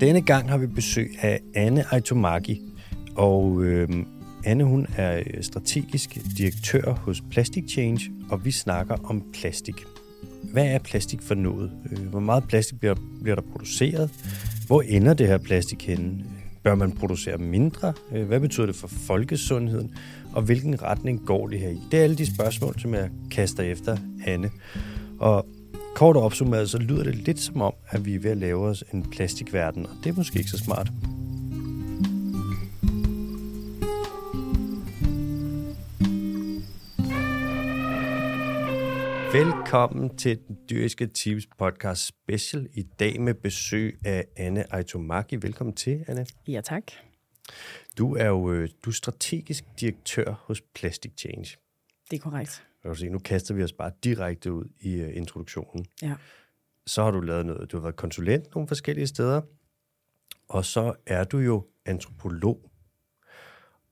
Denne gang har vi besøg af Anne Aitomaki, og øh, Anne hun er øh, strategisk direktør hos Plastic Change, og vi snakker om plastik. Hvad er plastik for noget? Øh, hvor meget plastik bliver, bliver der produceret? Hvor ender det her plastik henne? Bør man producere mindre? Øh, hvad betyder det for folkesundheden? Og hvilken retning går det her i? Det er alle de spørgsmål, som jeg kaster efter Anne. Og kort opsummeret, så lyder det lidt som om, at vi er ved at lave os en plastikverden, og det er måske ikke så smart. Velkommen til den dyriske Tips podcast special. I dag med besøg af Anne Aitomaki. Velkommen til, Anne. Ja, tak. Du er jo øh, du er strategisk direktør hos Plastic Change. Det er korrekt. Kan du se, nu kaster vi os bare direkte ud i uh, introduktionen. Ja. Så har du lavet noget. Du har været konsulent nogle forskellige steder. Og så er du jo antropolog.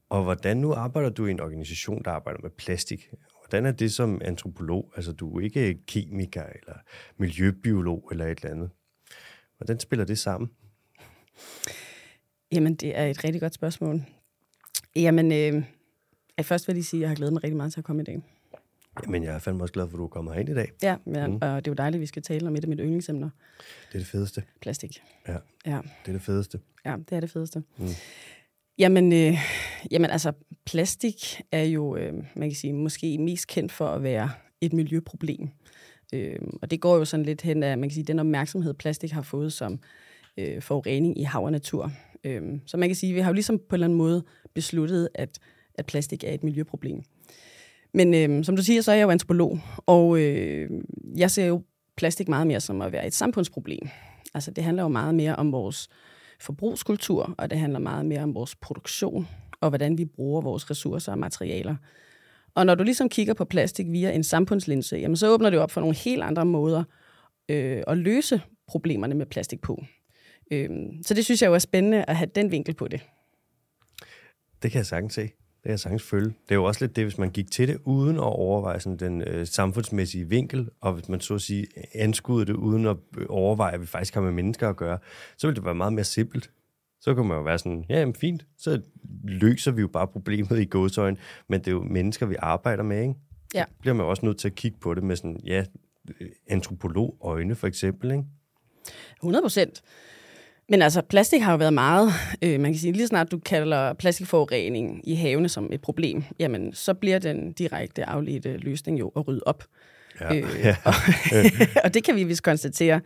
Og hvordan nu arbejder du i en organisation, der arbejder med plastik? Hvordan er det som antropolog? Altså, du er ikke kemiker eller miljøbiolog eller et eller andet. Hvordan spiller det sammen? Jamen, det er et rigtig godt spørgsmål. Jamen, øh, jeg først vil lige sige, at jeg har glædet mig rigtig meget til at komme i dag. Jamen, jeg er fandme også glad for, at du er kommet herind i dag. Ja, ja mm. og det er jo dejligt, at vi skal tale om et af mine yndlingsemner. Det er det fedeste. Plastik. Ja, Ja, det er det fedeste. ja det er det fedeste. Mm. Jamen, øh, jamen, altså, plastik er jo, øh, man kan sige, måske mest kendt for at være et miljøproblem. Øh, og det går jo sådan lidt hen af, man kan sige, den opmærksomhed, plastik har fået som øh, forurening i hav og natur. Øh, så man kan sige, vi har jo ligesom på en eller anden måde besluttet, at, at plastik er et miljøproblem. Men øh, som du siger, så er jeg jo antropolog, og øh, jeg ser jo plastik meget mere som at være et samfundsproblem. Altså, det handler jo meget mere om vores forbrugskultur, og det handler meget mere om vores produktion, og hvordan vi bruger vores ressourcer og materialer. Og når du ligesom kigger på plastik via en samfundslinse, jamen så åbner det op for nogle helt andre måder øh, at løse problemerne med plastik på. Øh, så det synes jeg jo er spændende at have den vinkel på det. Det kan jeg sagtens se. Det kan jeg sagtens følge. Det er jo også lidt det, hvis man gik til det uden at overveje sådan den øh, samfundsmæssige vinkel, og hvis man så at sige anskuede det uden at øh, overveje, at vi faktisk har med mennesker at gøre, så ville det være meget mere simpelt. Så kan man jo være sådan, ja, jamen fint, så løser vi jo bare problemet i gåsøjne, men det er jo mennesker, vi arbejder med, ikke? Ja. Så bliver man jo også nødt til at kigge på det med sådan, ja, øh, antropolog-øjne for eksempel, ikke? 100 procent. Men altså, plastik har jo været meget, øh, man kan sige, lige snart du kalder plastikforurening i havene som et problem, jamen, så bliver den direkte afledte løsning jo at rydde op. Ja. Øh, ja. og, og det kan vi vist konstatere,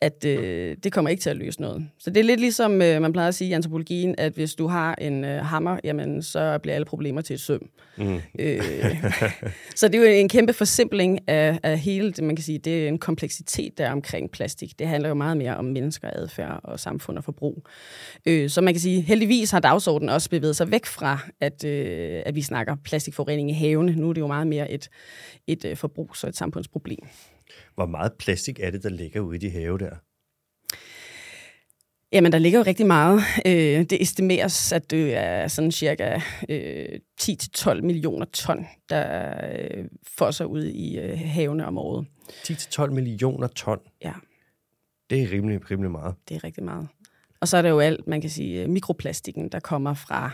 at øh, det kommer ikke til at løse noget. Så det er lidt ligesom, øh, man plejer at sige i antropologien, at hvis du har en øh, hammer, jamen, så bliver alle problemer til et søm. Mm. Øh, så det er jo en kæmpe forsimpling af, af hele det, man kan sige, det er en kompleksitet, der er omkring plastik. Det handler jo meget mere om mennesker, adfærd og samfund og forbrug. Øh, så man kan sige, heldigvis har dagsordenen også bevæget sig væk fra, at, øh, at vi snakker plastikforurening i havene. Nu er det jo meget mere et, et øh, forbrugs- og et samfundsproblem. Hvor meget plastik er det, der ligger ude i de have der? Jamen, der ligger jo rigtig meget. Øh, det estimeres, at det er sådan cirka øh, 10-12 millioner ton, der øh, fosser ud i øh, havene om året. 10-12 millioner ton. Ja, Det er rimelig, rimelig meget. det er rigtig meget. Og så er der jo alt, man kan sige, øh, mikroplastikken, der kommer fra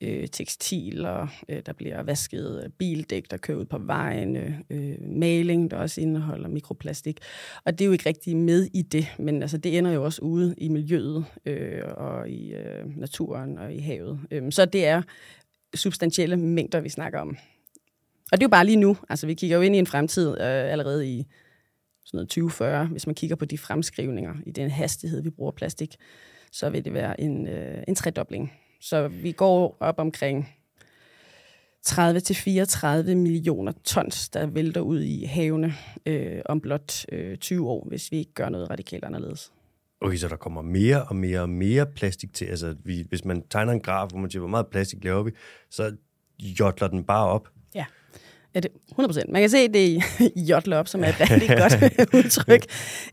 øh, tekstiler, øh, der bliver vasket øh, bildæk, der kører ud på vejen, øh, øh, maling, der også indeholder mikroplastik. Og det er jo ikke rigtig med i det, men altså, det ender jo også ude i miljøet øh, og i øh, naturen og i havet. Øh, så det er substantielle mængder, vi snakker om. Og det er jo bare lige nu. Altså, vi kigger jo ind i en fremtid øh, allerede i sådan noget 2040. Hvis man kigger på de fremskrivninger i den hastighed, vi bruger plastik, så vil det være en, øh, en tredobling. Så vi går op omkring 30-34 millioner tons, der vælter ud i havene øh, om blot øh, 20 år, hvis vi ikke gør noget radikalt anderledes. Okay, så der kommer mere og mere og mere plastik til. Altså, vi, hvis man tegner en graf, hvor man siger, hvor meget plastik laver vi, så jotler den bare op. Ja. Ja, det 100 procent. Man kan se det i op, som er et rigtig godt udtryk.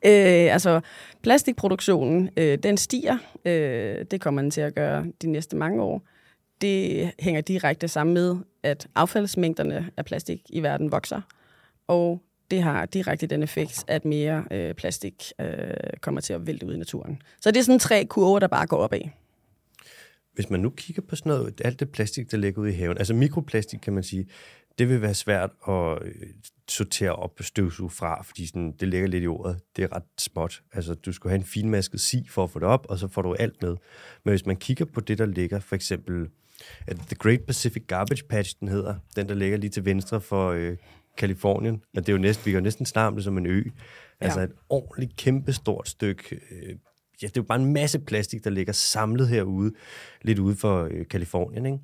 Øh, altså, plastikproduktionen, øh, den stiger. Øh, det kommer den til at gøre de næste mange år. Det hænger direkte sammen med, at affaldsmængderne af plastik i verden vokser. Og det har direkte den effekt, at mere øh, plastik øh, kommer til at vælte ud i naturen. Så det er sådan tre kurver, der bare går opad. Hvis man nu kigger på sådan noget, alt det plastik, der ligger ude i haven, altså mikroplastik kan man sige, det vil være svært at øh, sortere op og støvsuge fra, fordi sådan, det ligger lidt i ordet. Det er ret småt. Altså, du skal have en finmasket si for at få det op, og så får du alt med. Men hvis man kigger på det, der ligger, for eksempel The Great Pacific Garbage Patch, den hedder, den der ligger lige til venstre for øh, Kalifornien, og det er jo næsten, vi kan jo næsten snart det som en ø. Altså ja. et ordentligt kæmpestort stykke øh, ja, det er jo bare en masse plastik, der ligger samlet herude, lidt ude for øh, Kalifornien, ikke?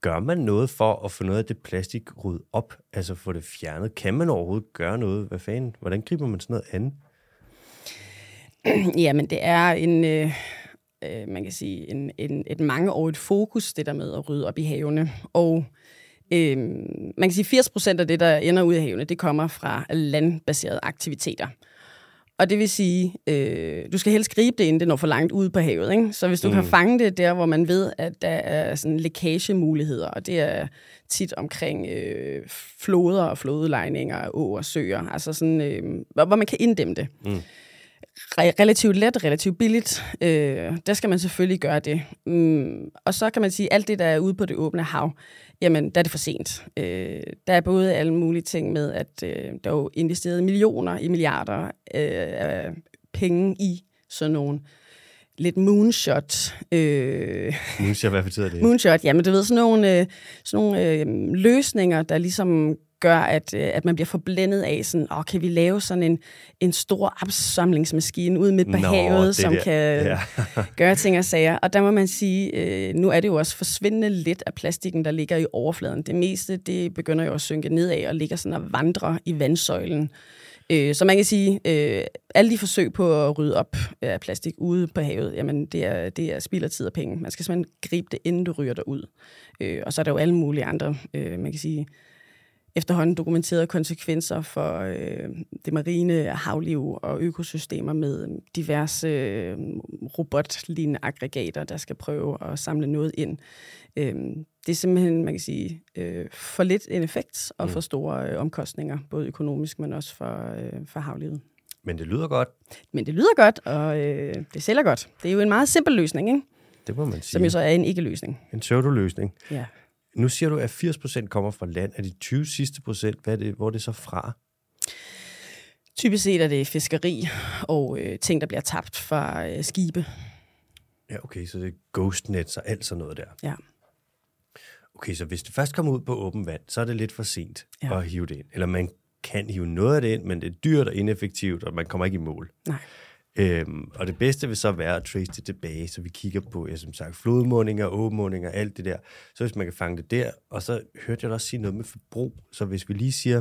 Gør man noget for at få noget af det plastik ryddet op, altså få det fjernet? Kan man overhovedet gøre noget? Hvad fanden? Hvordan griber man sådan noget an? Jamen, det er en, øh, øh, man kan sige, en, en, et mangeårigt fokus, det der med at rydde op i havene. Og øh, man kan sige, 80 procent af det, der ender ud i havene, det kommer fra landbaserede aktiviteter. Og det vil sige, øh, du skal helst gribe det, inden det når for langt ud på havet. Ikke? Så hvis du mm. kan fange det der, hvor man ved, at der er sådan lækagemuligheder, og det er tit omkring øh, floder og flodlejninger, åer og søer, altså sådan, øh, hvor, hvor man kan inddæmme det. Mm relativt let, relativt billigt. Øh, der skal man selvfølgelig gøre det. Mm, og så kan man sige, at alt det, der er ude på det åbne hav, jamen, der er det for sent. Øh, der er både alle mulige ting med, at øh, der er jo investeret millioner i milliarder øh, af penge i sådan nogle lidt moonshot. Øh, moonshot, hvad betyder det? Moonshot, jamen du ved, sådan nogle, øh, sådan nogle øh, løsninger, der ligesom gør, at, øh, at man bliver forblændet af sådan, åh, kan vi lave sådan en, en stor opsamlingsmaskine ude midt på Nå, havet, som der. kan ja. gøre ting og sager. Og der må man sige, øh, nu er det jo også forsvindende lidt af plastikken, der ligger i overfladen. Det meste, det begynder jo at synke nedad og ligger sådan og vandre i vandsøjlen. Øh, så man kan sige, øh, alle de forsøg på at rydde op af plastik ude på havet, jamen det er, det er spild af tid og penge. Man skal simpelthen gribe det, inden du ryger ud. Øh, og så er der jo alle mulige andre, øh, man kan sige, efterhånden dokumenterede konsekvenser for øh, det marine havliv og økosystemer med diverse øh, robotlignende aggregater, der skal prøve at samle noget ind. Øh, det er simpelthen, man kan sige, øh, for lidt en effekt og for mm. store øh, omkostninger, både økonomisk, men også for, øh, for havlivet. Men det lyder godt. Men det lyder godt, og øh, det sælger godt. Det er jo en meget simpel løsning, ikke? Det må man sige. Som jo så er en ikke-løsning. En pseudo-løsning. Ja. Nu siger du, at 80% kommer fra land. Er de 20 sidste procent, hvad er det, hvor er det så fra? Typisk set er det fiskeri og øh, ting, der bliver tabt fra øh, skibe. Ja, okay, så det er ghost nets og alt sådan noget der. Ja. Okay, så hvis det først kommer ud på åben vand, så er det lidt for sent ja. at hive det ind. Eller man kan hive noget af det ind, men det er dyrt og ineffektivt, og man kommer ikke i mål. Nej. Øhm, og det bedste vil så være at trace det tilbage, så vi kigger på, ja, som sagt, flodmålinger, åbenmålinger, alt det der. Så hvis man kan fange det der, og så hørte jeg også sige noget med forbrug. Så hvis vi lige siger,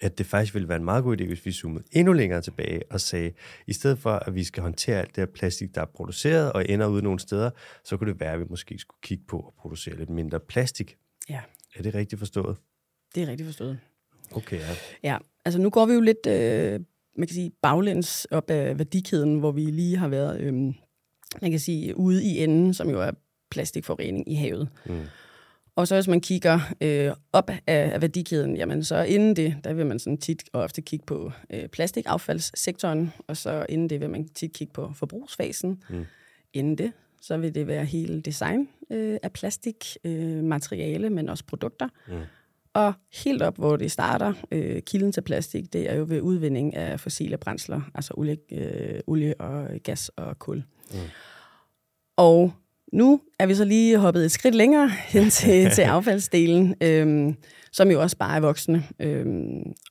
at det faktisk ville være en meget god idé, hvis vi zoomede endnu længere tilbage og sagde, i stedet for at vi skal håndtere alt det her plastik, der er produceret og ender ude nogle steder, så kunne det være, at vi måske skulle kigge på at producere lidt mindre plastik. Ja. Er det rigtigt forstået? Det er rigtigt forstået. Okay, ja. Ja, altså nu går vi jo lidt øh, man kan sige, baglæns op af værdikæden, hvor vi lige har været, øhm, man kan sige, ude i enden, som jo er plastikforurening i havet. Mm. Og så hvis man kigger øh, op af, af værdikæden, jamen så inden det, der vil man sådan tit og ofte kigge på øh, plastikaffaldssektoren, og så inden det vil man tit kigge på forbrugsfasen. Mm. Inden det, så vil det være hele design øh, af plastik, øh, materiale, men også produkter. Mm. Og helt op, hvor det starter, øh, kilden til plastik, det er jo ved udvinding af fossile brændsler, altså olie, øh, olie og gas og kul. Mm. Og nu er vi så lige hoppet et skridt længere hen til, til affaldsdelen, øh, som jo også bare er voksne. Øh,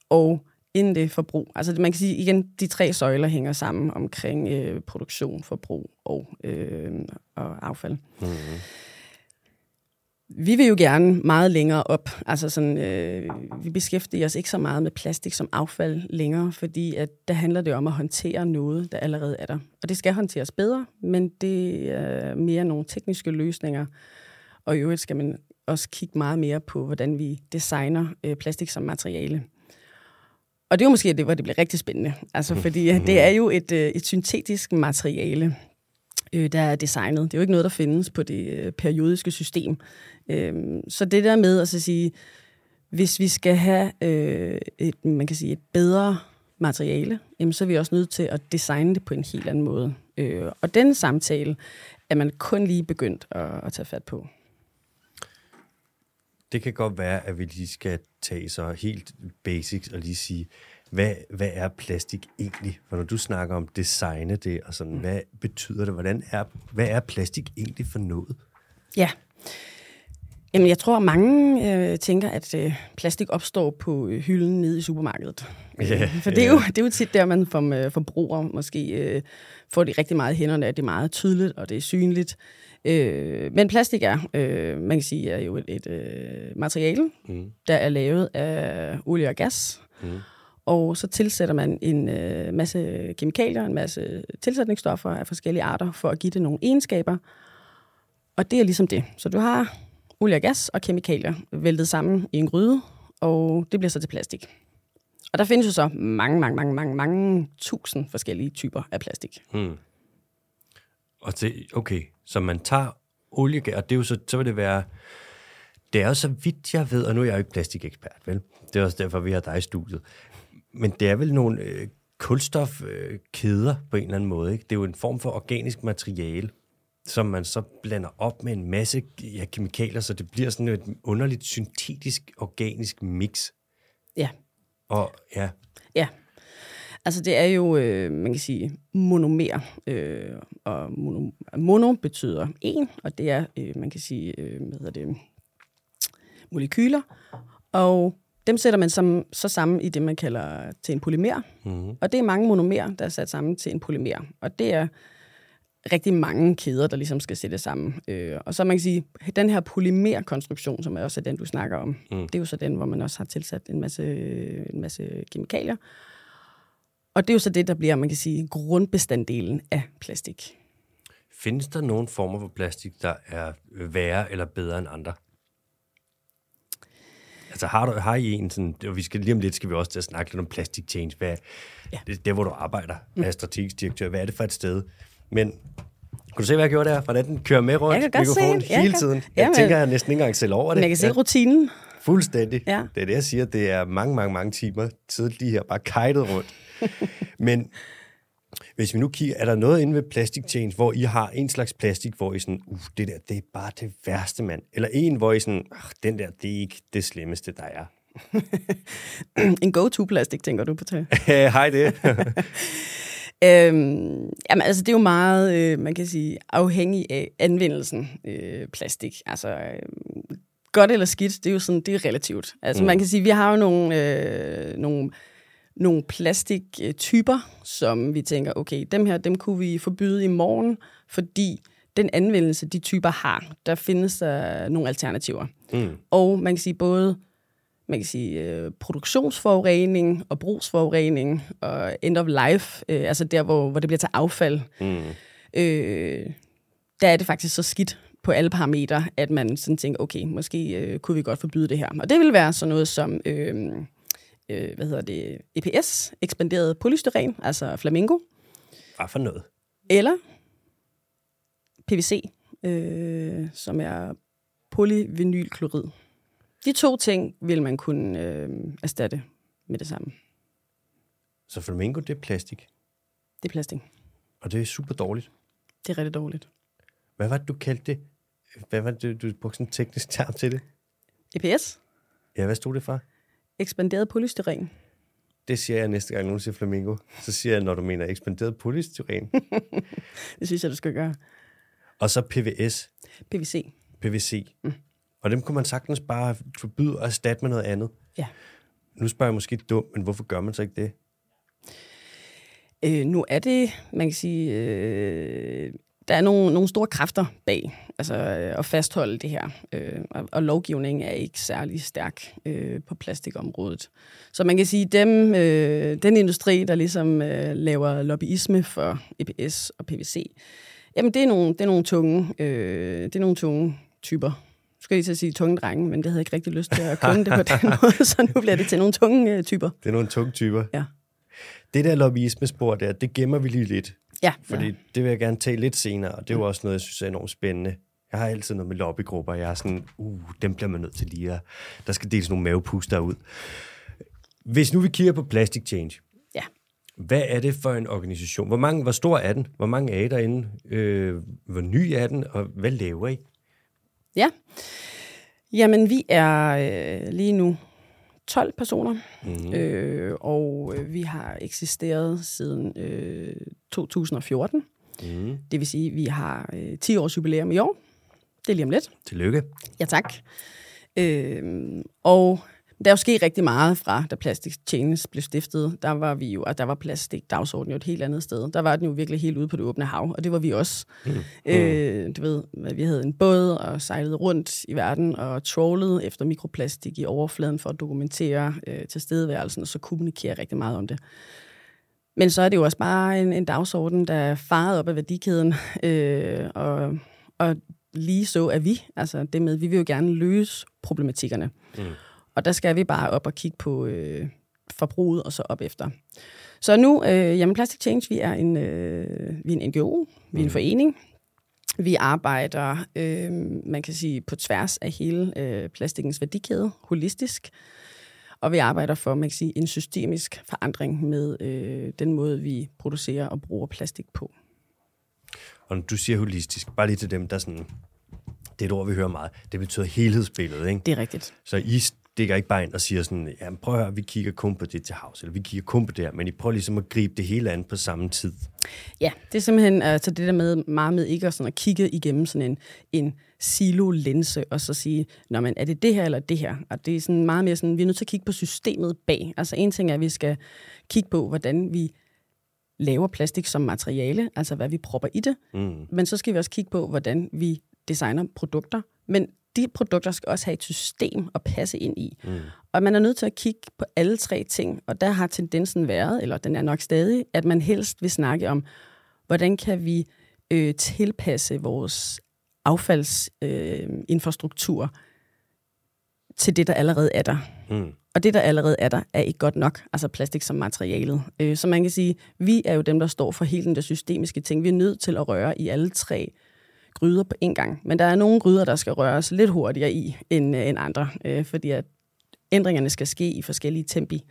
og inden det forbrug. Altså man kan sige igen, de tre søjler hænger sammen omkring øh, produktion, forbrug og, øh, og affald. Mm. Vi vil jo gerne meget længere op. Altså sådan, øh, vi beskæftiger os ikke så meget med plastik som affald længere, fordi at der handler det om at håndtere noget, der allerede er der. Og det skal håndteres bedre, men det er mere nogle tekniske løsninger. Og i øvrigt skal man også kigge meget mere på, hvordan vi designer øh, plastik som materiale. Og det er jo måske det, hvor det bliver rigtig spændende. Altså, fordi det er jo et, øh, et syntetisk materiale øh, der er designet. Det er jo ikke noget, der findes på det øh, periodiske system. Øh, så det der med at så sige, hvis vi skal have øh, et, man kan sige, et bedre materiale, jamen, så er vi også nødt til at designe det på en helt anden måde. Øh, og den samtale er man kun lige begyndt at, at tage fat på. Det kan godt være, at vi lige skal tage så helt basics og lige sige, hvad, hvad er plastik egentlig? For når du snakker om designe det, og sådan, hvad betyder det? Hvordan er, hvad er plastik egentlig for noget? Ja, Jamen, jeg tror, mange øh, tænker, at øh, plastik opstår på øh, hylden nede i supermarkedet. Ja, For det er, jo, det er jo tit der, man som øh, forbruger måske øh, får det rigtig meget i hænderne, at det er meget tydeligt, og det er synligt. Øh, men plastik er, øh, man kan sige, er jo et, et øh, materiale, mm. der er lavet af olie og gas. Mm. Og så tilsætter man en øh, masse kemikalier, en masse tilsætningsstoffer af forskellige arter, for at give det nogle egenskaber. Og det er ligesom det. Så du har olie og gas og kemikalier væltet sammen i en gryde, og det bliver så til plastik. Og der findes jo så mange, mange, mange, mange, mange tusind forskellige typer af plastik. Hmm. Og det, okay, så man tager olie, og det er jo så, så vil det være, det er jo så vidt jeg ved, og nu er jeg jo ikke plastikekspert, vel? Det er også derfor, vi har dig i studiet. Men det er vel nogle øh, kulstofkæder øh, på en eller anden måde, ikke? Det er jo en form for organisk materiale, som man så blander op med en masse ja, kemikalier, så det bliver sådan et underligt syntetisk organisk mix. Ja. Og ja. Ja. Altså det er jo, øh, man kan sige, monomer. Øh, og mono, mono betyder en, og det er, øh, man kan sige, øh, hvad hedder det, molekyler. Og dem sætter man som, så sammen i det, man kalder til en polymer. Mm-hmm. Og det er mange monomer, der er sat sammen til en polymer. Og det er rigtig mange kæder, der ligesom skal sætte sammen. Øh, og så man kan sige, den her polymerkonstruktion, som er også den, du snakker om, mm. det er jo så den, hvor man også har tilsat en masse, en masse kemikalier. Og det er jo så det, der bliver, man kan sige, grundbestanddelen af plastik. Findes der nogle former for plastik, der er værre eller bedre end andre? Altså har, du, har I en sådan, og vi skal lige om lidt skal vi også til at snakke lidt om plastic change. Hvad, ja. det, det, hvor du arbejder, mm. er strategisk direktør. Hvad er det for et sted? Men kunne du se, hvad jeg gjorde der? Hvordan den kører med rundt jeg kan mikrofonen se hele tiden? Jeg Jamen, tænker, jeg næsten ikke engang selv over det. Men jeg kan se ja. rutinen. Fuldstændig. Ja. Det er det, jeg siger. Det er mange, mange, mange timer tid lige her bare kajtet rundt. Men hvis vi nu kigger, er der noget inde ved Plastic Change, hvor I har en slags plastik, hvor I sådan, uh, det der, det er bare det værste, mand. Eller en, hvor I sådan, uh, den der, det er ikke det slemmeste, der er. en go-to-plastik, tænker du på til? Hej det. Øhm, jamen, altså, det er jo meget, øh, man kan sige, afhængig af anvendelsen øh, plastik. Altså, øh, godt eller skidt, det er jo sådan, det er relativt. Altså, mm. man kan sige, vi har jo nogle, øh, nogle, nogle plastiktyper, som vi tænker, okay, dem her, dem kunne vi forbyde i morgen, fordi den anvendelse, de typer har, der findes der nogle alternativer. Mm. Og man kan sige, både man kan sige, øh, produktionsforurening og brugsforurening og end of life, øh, altså der, hvor, hvor det bliver til affald, mm. øh, der er det faktisk så skidt på alle parametre, at man sådan tænker, okay, måske øh, kunne vi godt forbyde det her. Og det vil være sådan noget som, øh, øh, hvad hedder det, EPS, ekspanderet polystyren, altså flamingo. Hvad for noget? Eller PVC, øh, som er polyvinylklorid. De to ting vil man kunne øh, erstatte med det samme. Så flamingo, det er plastik? Det er plastik. Og det er super dårligt? Det er rigtig dårligt. Hvad var det, du kaldte det? Hvad var det, du brugte sådan en teknisk term til det? EPS. Ja, hvad stod det for? Ekspanderet polystyren. Det siger jeg næste gang, nogen siger flamingo. Så siger jeg, når du mener ekspanderet polystyren. det synes jeg, du skal gøre. Og så PVS. PVC. PVC. Mm. Og dem kunne man sagtens bare forbyde og erstatte med noget andet. Ja. Nu spørger jeg måske dumt, men hvorfor gør man så ikke det? Øh, nu er det, man kan sige, øh, der er nogle, nogle store kræfter bag altså, øh, at fastholde det her. Øh, og, og lovgivningen er ikke særlig stærk øh, på plastikområdet. Så man kan sige, dem, øh, den industri, der ligesom øh, laver lobbyisme for EPS og PVC, jamen det er nogle, det er nogle tunge, øh, det er nogle tunge typer skal lige til at sige tunge drenge, men det havde jeg ikke rigtig lyst til at kunne det på den måde, så nu bliver det til nogle tunge uh, typer. Det er nogle tunge typer. Ja. Det der lobbyisme-spor der, det gemmer vi lige lidt. Ja. Fordi ja. det vil jeg gerne tage lidt senere, og det er jo også noget, jeg synes er enormt spændende. Jeg har altid noget med lobbygrupper. Jeg er sådan, uh, dem bliver man nødt til lige at... Der skal deles nogle mavepuster ud. Hvis nu vi kigger på Plastic Change, Ja. hvad er det for en organisation? Hvor, mange, hvor stor er den? Hvor mange er I derinde? Øh, hvor ny er den? Og hvad laver I? Ja. Jamen, vi er øh, lige nu 12 personer, mm. øh, og øh, vi har eksisteret siden øh, 2014. Mm. Det vil sige, at vi har øh, 10 års jubilæum i år. Det er lige om lidt. Tillykke. Ja, tak. Øh, og der er jo sket rigtig meget fra, da Plastic Change blev stiftet. Der var vi jo, og der var plastik dagsordenen jo et helt andet sted. Der var den jo virkelig helt ude på det åbne hav, og det var vi også. Mm. Øh, du ved, vi havde en båd og sejlede rundt i verden og trawlede efter mikroplastik i overfladen for at dokumentere øh, tilstedeværelsen og så kommunikere rigtig meget om det. Men så er det jo også bare en, en dagsorden, der er faret op af værdikæden, øh, og, og lige så er vi. Altså det med, vi vil jo gerne løse problematikkerne. Mm. Og der skal vi bare op og kigge på øh, forbruget og så op efter. Så nu, øh, jamen Plastic Change, vi er en, øh, vi er en NGO, vi er en forening. Vi arbejder, øh, man kan sige, på tværs af hele øh, plastikkens værdikæde, holistisk. Og vi arbejder for, man kan sige, en systemisk forandring med øh, den måde, vi producerer og bruger plastik på. Og når du siger holistisk, bare lige til dem, der sådan... Det er et ord, vi hører meget. Det betyder helhedsbilledet, ikke? Det er rigtigt. Så I stikker ikke bare ind og siger sådan, ja, prøv at høre, vi kigger kun på det til havs, eller vi kigger kun på det her, men I prøver ligesom at gribe det hele an på samme tid. Ja, det er simpelthen altså det der med meget med ikke at, sådan at kigge igennem sådan en, en silo-linse, og så sige, Nå, men er det det her eller det her? Og det er sådan meget mere sådan, vi er nødt til at kigge på systemet bag. Altså en ting er, at vi skal kigge på, hvordan vi laver plastik som materiale, altså hvad vi propper i det, mm. men så skal vi også kigge på, hvordan vi designer produkter, men de produkter skal også have et system at passe ind i. Mm. Og man er nødt til at kigge på alle tre ting, og der har tendensen været, eller den er nok stadig, at man helst vil snakke om, hvordan kan vi øh, tilpasse vores affaldsinfrastruktur øh, til det, der allerede er der. Mm. Og det, der allerede er der, er ikke godt nok, altså plastik som materialet. Øh, så man kan sige, vi er jo dem, der står for hele den der systemiske ting. Vi er nødt til at røre i alle tre gryder på en gang. Men der er nogle gryder, der skal røres lidt hurtigere i end, øh, end andre, øh, fordi at ændringerne skal ske i forskellige tempi.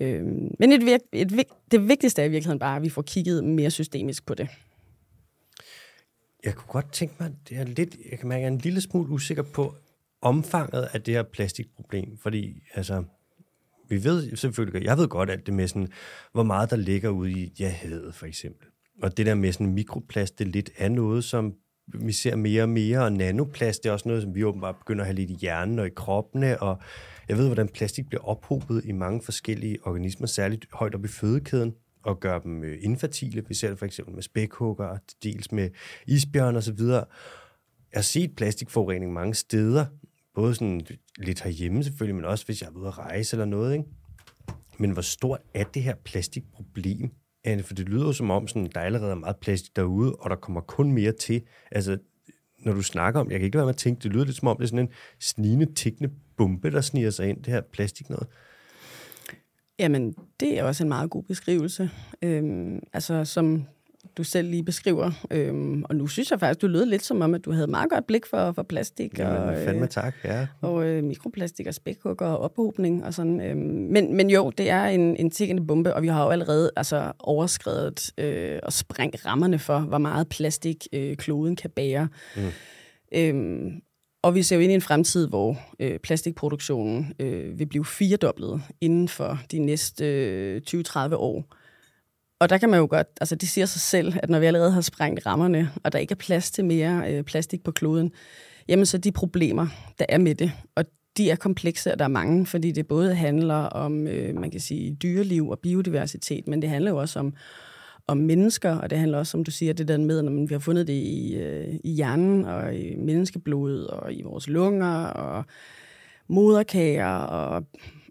Øh, men et et, et, det vigtigste er i virkeligheden bare, at vi får kigget mere systemisk på det. Jeg kunne godt tænke mig, det er lidt, jeg kan mærke, jeg er en lille smule usikker på omfanget af det her plastikproblem, fordi altså, vi ved selvfølgelig, jeg ved godt alt det med sådan, hvor meget der ligger ude i ja, havet for eksempel. Og det der med sådan mikroplast, det lidt er noget, som vi ser mere og mere, og nanoplast det er også noget, som vi åbenbart begynder at have lidt i hjernen og i kroppene, og jeg ved, hvordan plastik bliver ophobet i mange forskellige organismer, særligt højt op i fødekæden, og gør dem øh, infertile. Vi ser det for eksempel med spækhugger, dels med isbjørn osv. Jeg har set plastikforurening mange steder, både sådan lidt herhjemme selvfølgelig, men også hvis jeg er ude at rejse eller noget. Ikke? Men hvor stort er det her plastikproblem? Anne, for det lyder jo som om, sådan, der allerede er meget plastik derude, og der kommer kun mere til. Altså, når du snakker om, jeg kan ikke være med at tænke, det lyder lidt som om, det er sådan en snigende, tækkende bombe, der sniger sig ind, det her plastik noget. Jamen, det er også en meget god beskrivelse. Øhm, altså, som du selv lige beskriver. Øhm, og nu synes jeg faktisk, du lød lidt som om, at du havde meget godt blik for, for plastik. Jamen, og, fandme tak, ja. Og øh, mikroplastik og spækhugger og ophobning og sådan. Øhm, men, men jo, det er en, en tikkende bombe, og vi har jo allerede altså, overskrevet øh, og sprængt rammerne for, hvor meget plastik øh, kloden kan bære. Mm. Øhm, og vi ser jo ind i en fremtid, hvor øh, plastikproduktionen øh, vil blive firedoblet inden for de næste øh, 20-30 år. Og der kan man jo godt, altså det siger sig selv, at når vi allerede har sprængt rammerne, og der ikke er plads til mere øh, plastik på kloden, jamen så de problemer, der er med det, og de er komplekse, og der er mange, fordi det både handler om, øh, man kan sige, dyreliv og biodiversitet, men det handler jo også om, om mennesker, og det handler også, som du siger, det der med, når vi har fundet det i, øh, i hjernen, og i menneskeblodet, og i vores lunger, og moderkager, og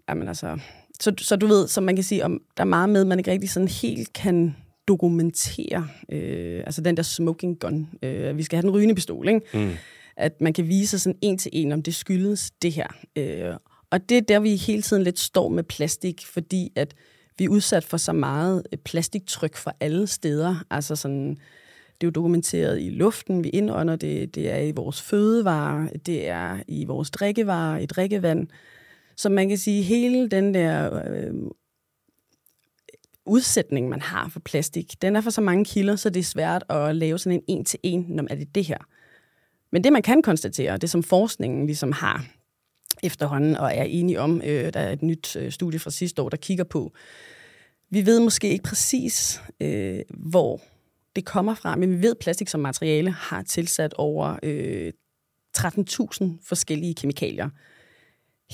jamen altså, så, så du ved, som man kan sige, om der er meget med, man ikke rigtig sådan helt kan dokumentere, øh, altså den der smoking gun, øh, vi skal have den rygende pistol, ikke? Mm. at man kan vise sådan en til en, om det skyldes det her. Øh, og det er der, vi hele tiden lidt står med plastik, fordi at vi er udsat for så meget plastiktryk fra alle steder, altså sådan Det er jo dokumenteret i luften, vi indånder det, det er i vores fødevarer, det er i vores drikkevarer, i drikkevand. Så man kan sige, hele den der øh, udsætning, man har for plastik, den er for så mange kilder, så det er svært at lave sådan en en-til-en, når er det det her. Men det, man kan konstatere, det som forskningen ligesom har efterhånden og er enige om, øh, der er et nyt øh, studie fra sidste år, der kigger på, vi ved måske ikke præcis, øh, hvor det kommer fra, men vi ved, at plastik som materiale har tilsat over øh, 13.000 forskellige kemikalier.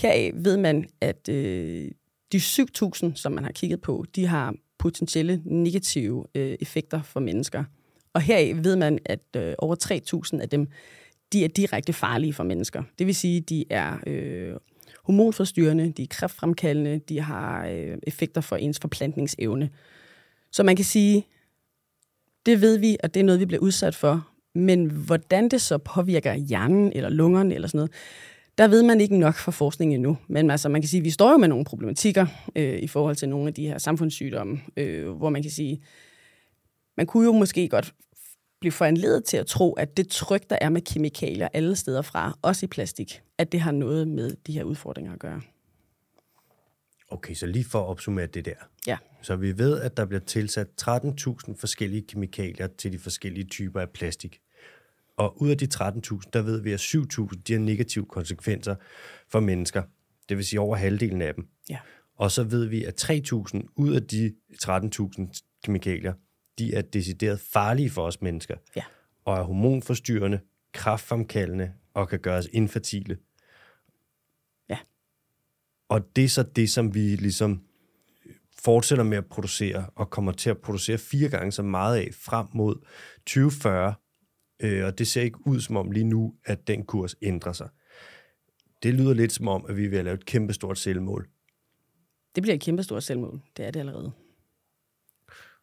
Heraf ved man, at øh, de 7.000, som man har kigget på, de har potentielle negative øh, effekter for mennesker. Og heraf ved man, at øh, over 3.000 af dem, de er direkte farlige for mennesker. Det vil sige, de er øh, hormonforstyrrende, de er kræftfremkaldende, de har øh, effekter for ens forplantningsevne. Så man kan sige, det ved vi, at det er noget, vi bliver udsat for. Men hvordan det så påvirker hjernen eller lungerne eller sådan noget, der ved man ikke nok for forskning endnu. Men altså, man kan sige, at vi står jo med nogle problematikker øh, i forhold til nogle af de her samfundssygdomme, øh, hvor man kan sige, man kunne jo måske godt blive foranledet til at tro, at det tryk, der er med kemikalier alle steder fra, også i plastik, at det har noget med de her udfordringer at gøre. Okay, så lige for at opsummere det der. Ja. Så vi ved, at der bliver tilsat 13.000 forskellige kemikalier til de forskellige typer af plastik. Og ud af de 13.000, der ved vi, at 7.000 de har negative konsekvenser for mennesker. Det vil sige over halvdelen af dem. Ja. Og så ved vi, at 3.000 ud af de 13.000 kemikalier, de er decideret farlige for os mennesker. Ja. Og er hormonforstyrrende, kraftfremkaldende og kan gøre os infertile. Ja. Og det er så det, som vi ligesom fortsætter med at producere, og kommer til at producere fire gange så meget af frem mod 2040. Øh, og det ser ikke ud som om lige nu, at den kurs ændrer sig. Det lyder lidt som om, at vi er ved at lave et kæmpestort selvmål. Det bliver et kæmpestort selvmål. Det er det allerede.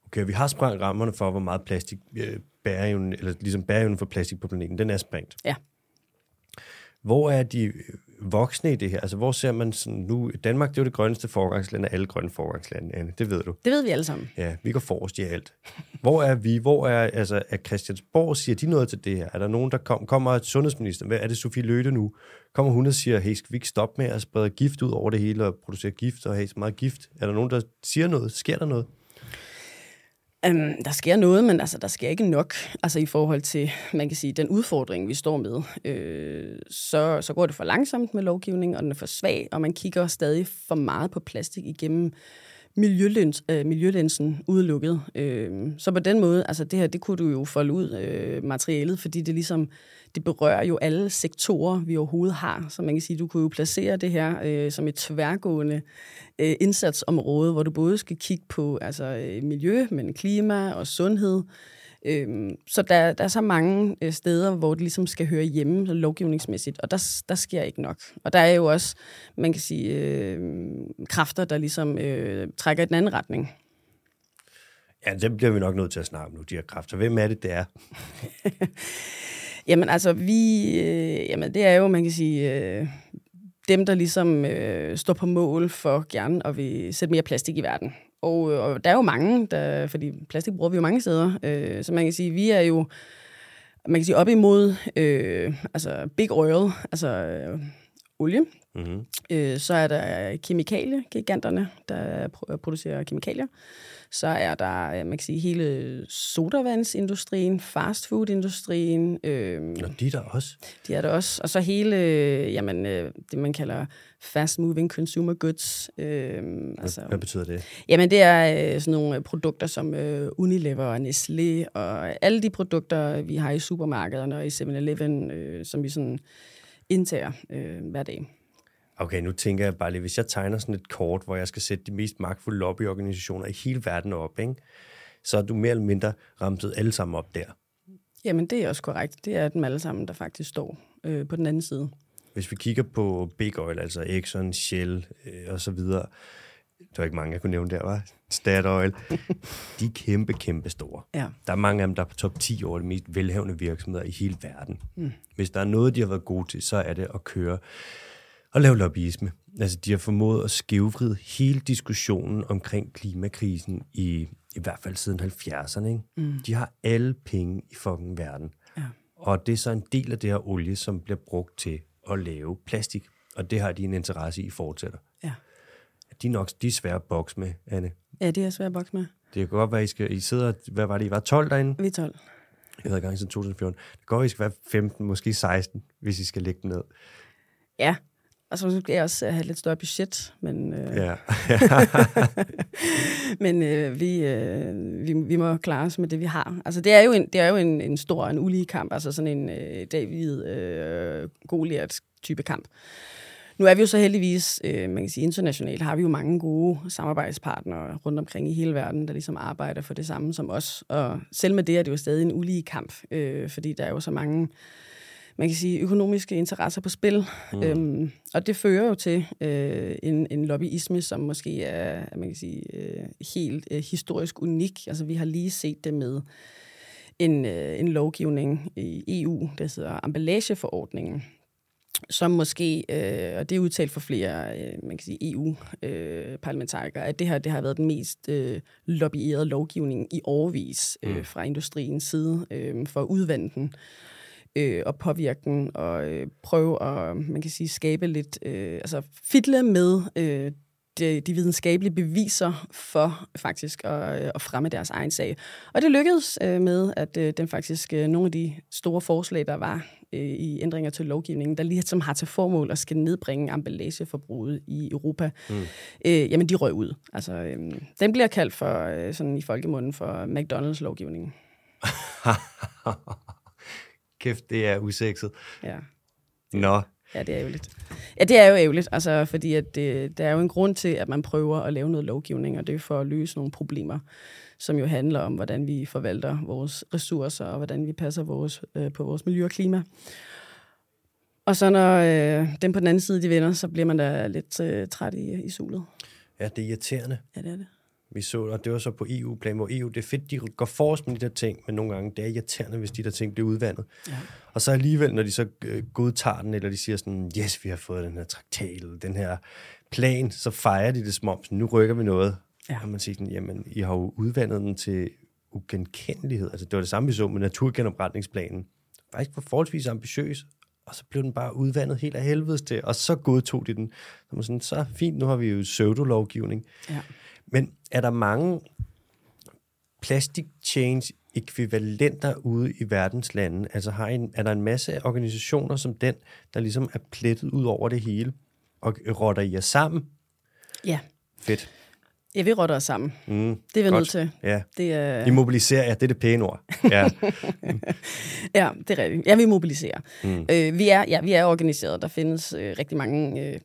Okay, vi har sprængt rammerne for, hvor meget plastik øh, bæreevnen, eller ligesom bæreevnen for plastik på planeten, den er sprængt. Ja. Hvor er de voksne i det her? Altså, hvor ser man sådan nu... Danmark, det er jo det grønneste forgangsland af alle grønne forgangslande, Anne. Det ved du. Det ved vi alle sammen. Ja, vi går forrest i alt. Hvor er vi? Hvor er, altså, er Christiansborg, siger de noget til det her? Er der nogen, der kom, kommer et sundhedsminister? Hvad er det Sofie Løde nu? Kommer hun og siger, hey, skal vi ikke stoppe med at sprede gift ud over det hele og producere gift og have så meget gift? Er der nogen, der siger noget? Sker der noget? Um, der sker noget, men altså, der sker ikke nok altså, i forhold til man kan sige, den udfordring, vi står med. Øh, så, så går det for langsomt med lovgivningen, og den er for svag, og man kigger stadig for meget på plastik igennem miljølens, øh, miljølensen udelukket. Øh, så på den måde, altså det her, det kunne du jo folde ud øh, materialet, fordi det ligesom, det berører jo alle sektorer, vi overhovedet har. Så man kan sige, du kunne jo placere det her øh, som et tværgående øh, indsatsområde, hvor du både skal kigge på altså, øh, miljø, men klima og sundhed. Øh, så der, der er så mange øh, steder, hvor det ligesom skal høre hjemme lovgivningsmæssigt, og der, der sker ikke nok. Og der er jo også, man kan sige, øh, kræfter, der ligesom øh, trækker i den anden retning. Ja, det bliver vi nok nødt til at snakke om nu, de her kræfter. Hvem er det, det er? jamen altså, vi, øh, jamen det er jo, man kan sige, øh, dem, der ligesom øh, står på mål for gerne at vil sætte mere plastik i verden. Og, og der er jo mange, der, fordi plastik bruger vi jo mange steder, øh, så man kan sige, vi er jo man kan sige op imod øh, altså big oil, altså øh, olie. Mm-hmm. Øh, så er der kemikaliegiganterne, der producerer kemikalier. Så er der, man kan sige, hele sodavandsindustrien, fastfoodindustrien. Øh, Nå, de er der også. De er der også. Og så hele, jamen, øh, det man kalder fast moving consumer goods. Øh, altså, hvad betyder det? Jamen, det er øh, sådan nogle produkter som øh, Unilever og Nestlé, og alle de produkter, vi har i supermarkederne og i 7-Eleven, øh, som vi sådan indtager øh, hver dag. Okay, nu tænker jeg bare lige, hvis jeg tegner sådan et kort, hvor jeg skal sætte de mest magtfulde lobbyorganisationer i hele verden op, ikke? så er du mere eller mindre ramset alle sammen op der. Jamen, det er også korrekt. Det er dem alle sammen, der faktisk står øh, på den anden side. Hvis vi kigger på Big Oil, altså Exxon, Shell øh, og så videre, der er ikke mange, jeg kunne nævne der, var Statoil. de er kæmpe, kæmpe store. Ja. Der er mange af dem, der er på top 10 over de mest velhavende virksomheder i hele verden. Mm. Hvis der er noget, de har været gode til, så er det at køre at lave lobbyisme. Altså, de har formået at skævvride hele diskussionen omkring klimakrisen i, i hvert fald siden 70'erne. Ikke? Mm. De har alle penge i fucking verden. Ja. Og det er så en del af det her olie, som bliver brugt til at lave plastik. Og det har de en interesse i fortsætter. Ja. De er nok de er svære at bokse med, Anne. Ja, de er svære at bokse med. Det kan godt være, I, skal, I sidder... Hvad var det, I var 12 derinde? Vi er 12. Jeg havde gang siden 2014. Det være, I skal være 15, måske 16, hvis I skal lægge den ned. Ja, og så skal jeg også have lidt større budget, men, øh, ja. men øh, vi, øh, vi, vi må klare os med det, vi har. Altså, det er jo en, det er jo en, en stor, en ulige kamp, altså sådan en øh, David øh, Goliath type kamp. Nu er vi jo så heldigvis, øh, man kan sige internationalt, har vi jo mange gode samarbejdspartnere rundt omkring i hele verden, der ligesom arbejder for det samme som os. Og selv med det er det jo stadig en ulige kamp, øh, fordi der er jo så mange man kan sige, økonomiske interesser på spil. Mm. Øhm, og det fører jo til øh, en, en lobbyisme, som måske er man kan sige, øh, helt øh, historisk unik. Altså vi har lige set det med en, øh, en lovgivning i EU, der hedder emballageforordningen, som måske, øh, og det er udtalt for flere øh, man kan sige EU-parlamentarikere, øh, at det her det har været den mest øh, lobbyerede lovgivning i årvis øh, mm. fra industriens side øh, for at udvande den øh, og påvirke den og øh, prøve at man kan sige skabe lidt øh, altså fiddle med øh, de, de videnskabelige beviser for faktisk at, øh, at fremme deres egen sag. Og det lykkedes øh, med, at øh, den faktisk øh, nogle af de store forslag, der var øh, i ændringer til lovgivningen, der lige som har til formål at skal nedbringe emballageforbruget i Europa, mm. øh, jamen de røg ud. Altså, øh, den bliver kaldt for, øh, sådan i folkemunden for McDonald's-lovgivningen. Kæft, det er usekset. Ja. Nå, Ja, det er ærgerligt. Ja, det er jo ærgerligt, altså, fordi at det, der er jo en grund til, at man prøver at lave noget lovgivning, og det er for at løse nogle problemer, som jo handler om, hvordan vi forvalter vores ressourcer, og hvordan vi passer vores, øh, på vores miljø og klima. Og så når øh, den på den anden side de vender, så bliver man da lidt øh, træt i, i solet. Ja, det er irriterende. Ja, det er det. Vi så, og det var så på EU-plan, hvor EU, det er fedt, de går forrest med de der ting, men nogle gange, det er irriterende, hvis de der ting bliver udvandet. Ja. Og så alligevel, når de så øh, godtager den, eller de siger sådan, yes, vi har fået den her traktat, eller den her plan, så fejrer de det som om, nu rykker vi noget. Ja. Og man siger sådan, jamen, I har jo udvandet den til ugenkendelighed. Altså, det var det samme, vi så med naturgenopretningsplanen. Faktisk var forholdsvis ambitiøs, og så blev den bare udvandet helt af helvedes til, og så godtog de den. Så, man sådan, så fint, nu har vi jo pseudo-lovgivning. Ja. Men er der mange plastic change ekvivalenter ude i verdenslanden? Altså har en, er der en masse organisationer som den, der ligesom er plettet ud over det hele, og rotter I jer sammen? Ja. Fedt. Ja, vi rotter os sammen. Mm, det er vi nødt til. Ja. Det er... I mobiliserer, ja, det er det pæne ord. Ja, ja det er rigtigt. Ja, vi mobiliserer. Mm. Øh, vi, er, ja, vi er organiseret. Der findes øh, rigtig mange øh,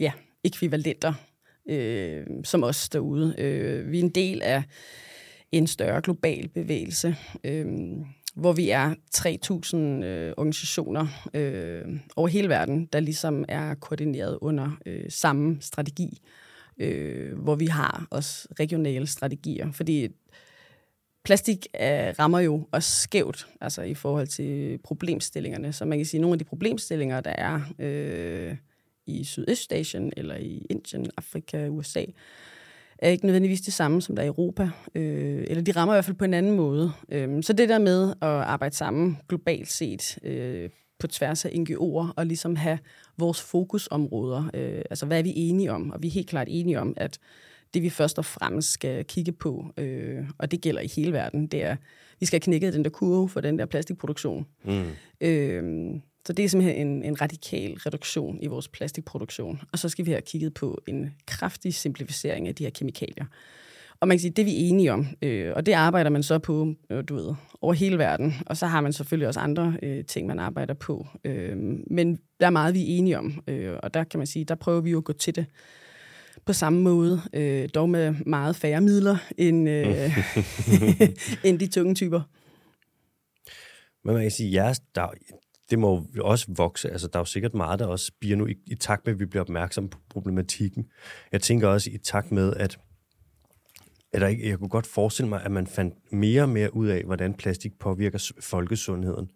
ja, ekvivalenter øh, som os derude. Øh, vi er en del af en større global bevægelse, øh, hvor vi er 3.000 øh, organisationer øh, over hele verden, der ligesom er koordineret under øh, samme strategi, øh, hvor vi har også regionale strategier. Fordi plastik øh, rammer jo også skævt altså i forhold til problemstillingerne. Så man kan sige, at nogle af de problemstillinger, der er... Øh, i Sydøstasien, eller i Indien, Afrika, USA, er ikke nødvendigvis det samme, som der er i Europa. Øh, eller de rammer i hvert fald på en anden måde. Øh, så det der med at arbejde sammen globalt set, øh, på tværs af NGO'er, og ligesom have vores fokusområder. Øh, altså, hvad er vi enige om? Og vi er helt klart enige om, at det vi først og fremmest skal kigge på, øh, og det gælder i hele verden, det er, vi skal have knækket den der kurve for den der plastikproduktion. Mm. Øh, så det er simpelthen en, en radikal reduktion i vores plastikproduktion. Og så skal vi have kigget på en kraftig simplificering af de her kemikalier. Og man kan sige, det er vi enige om, øh, og det arbejder man så på, øh, du ved, over hele verden. Og så har man selvfølgelig også andre øh, ting, man arbejder på. Øh, men der er meget, vi er enige om, øh, og der kan man sige, der prøver vi jo at gå til det på samme måde, øh, dog med meget færre midler end, øh, end de tunge typer. Men man kan sige, jeres, der, det må jo også vokse. Altså, der er jo sikkert meget, der også bliver nu i, i takt med, at vi bliver opmærksom på problematikken. Jeg tænker også i takt med, at, der ikke, jeg kunne godt forestille mig, at man fandt mere og mere ud af, hvordan plastik påvirker folkesundheden.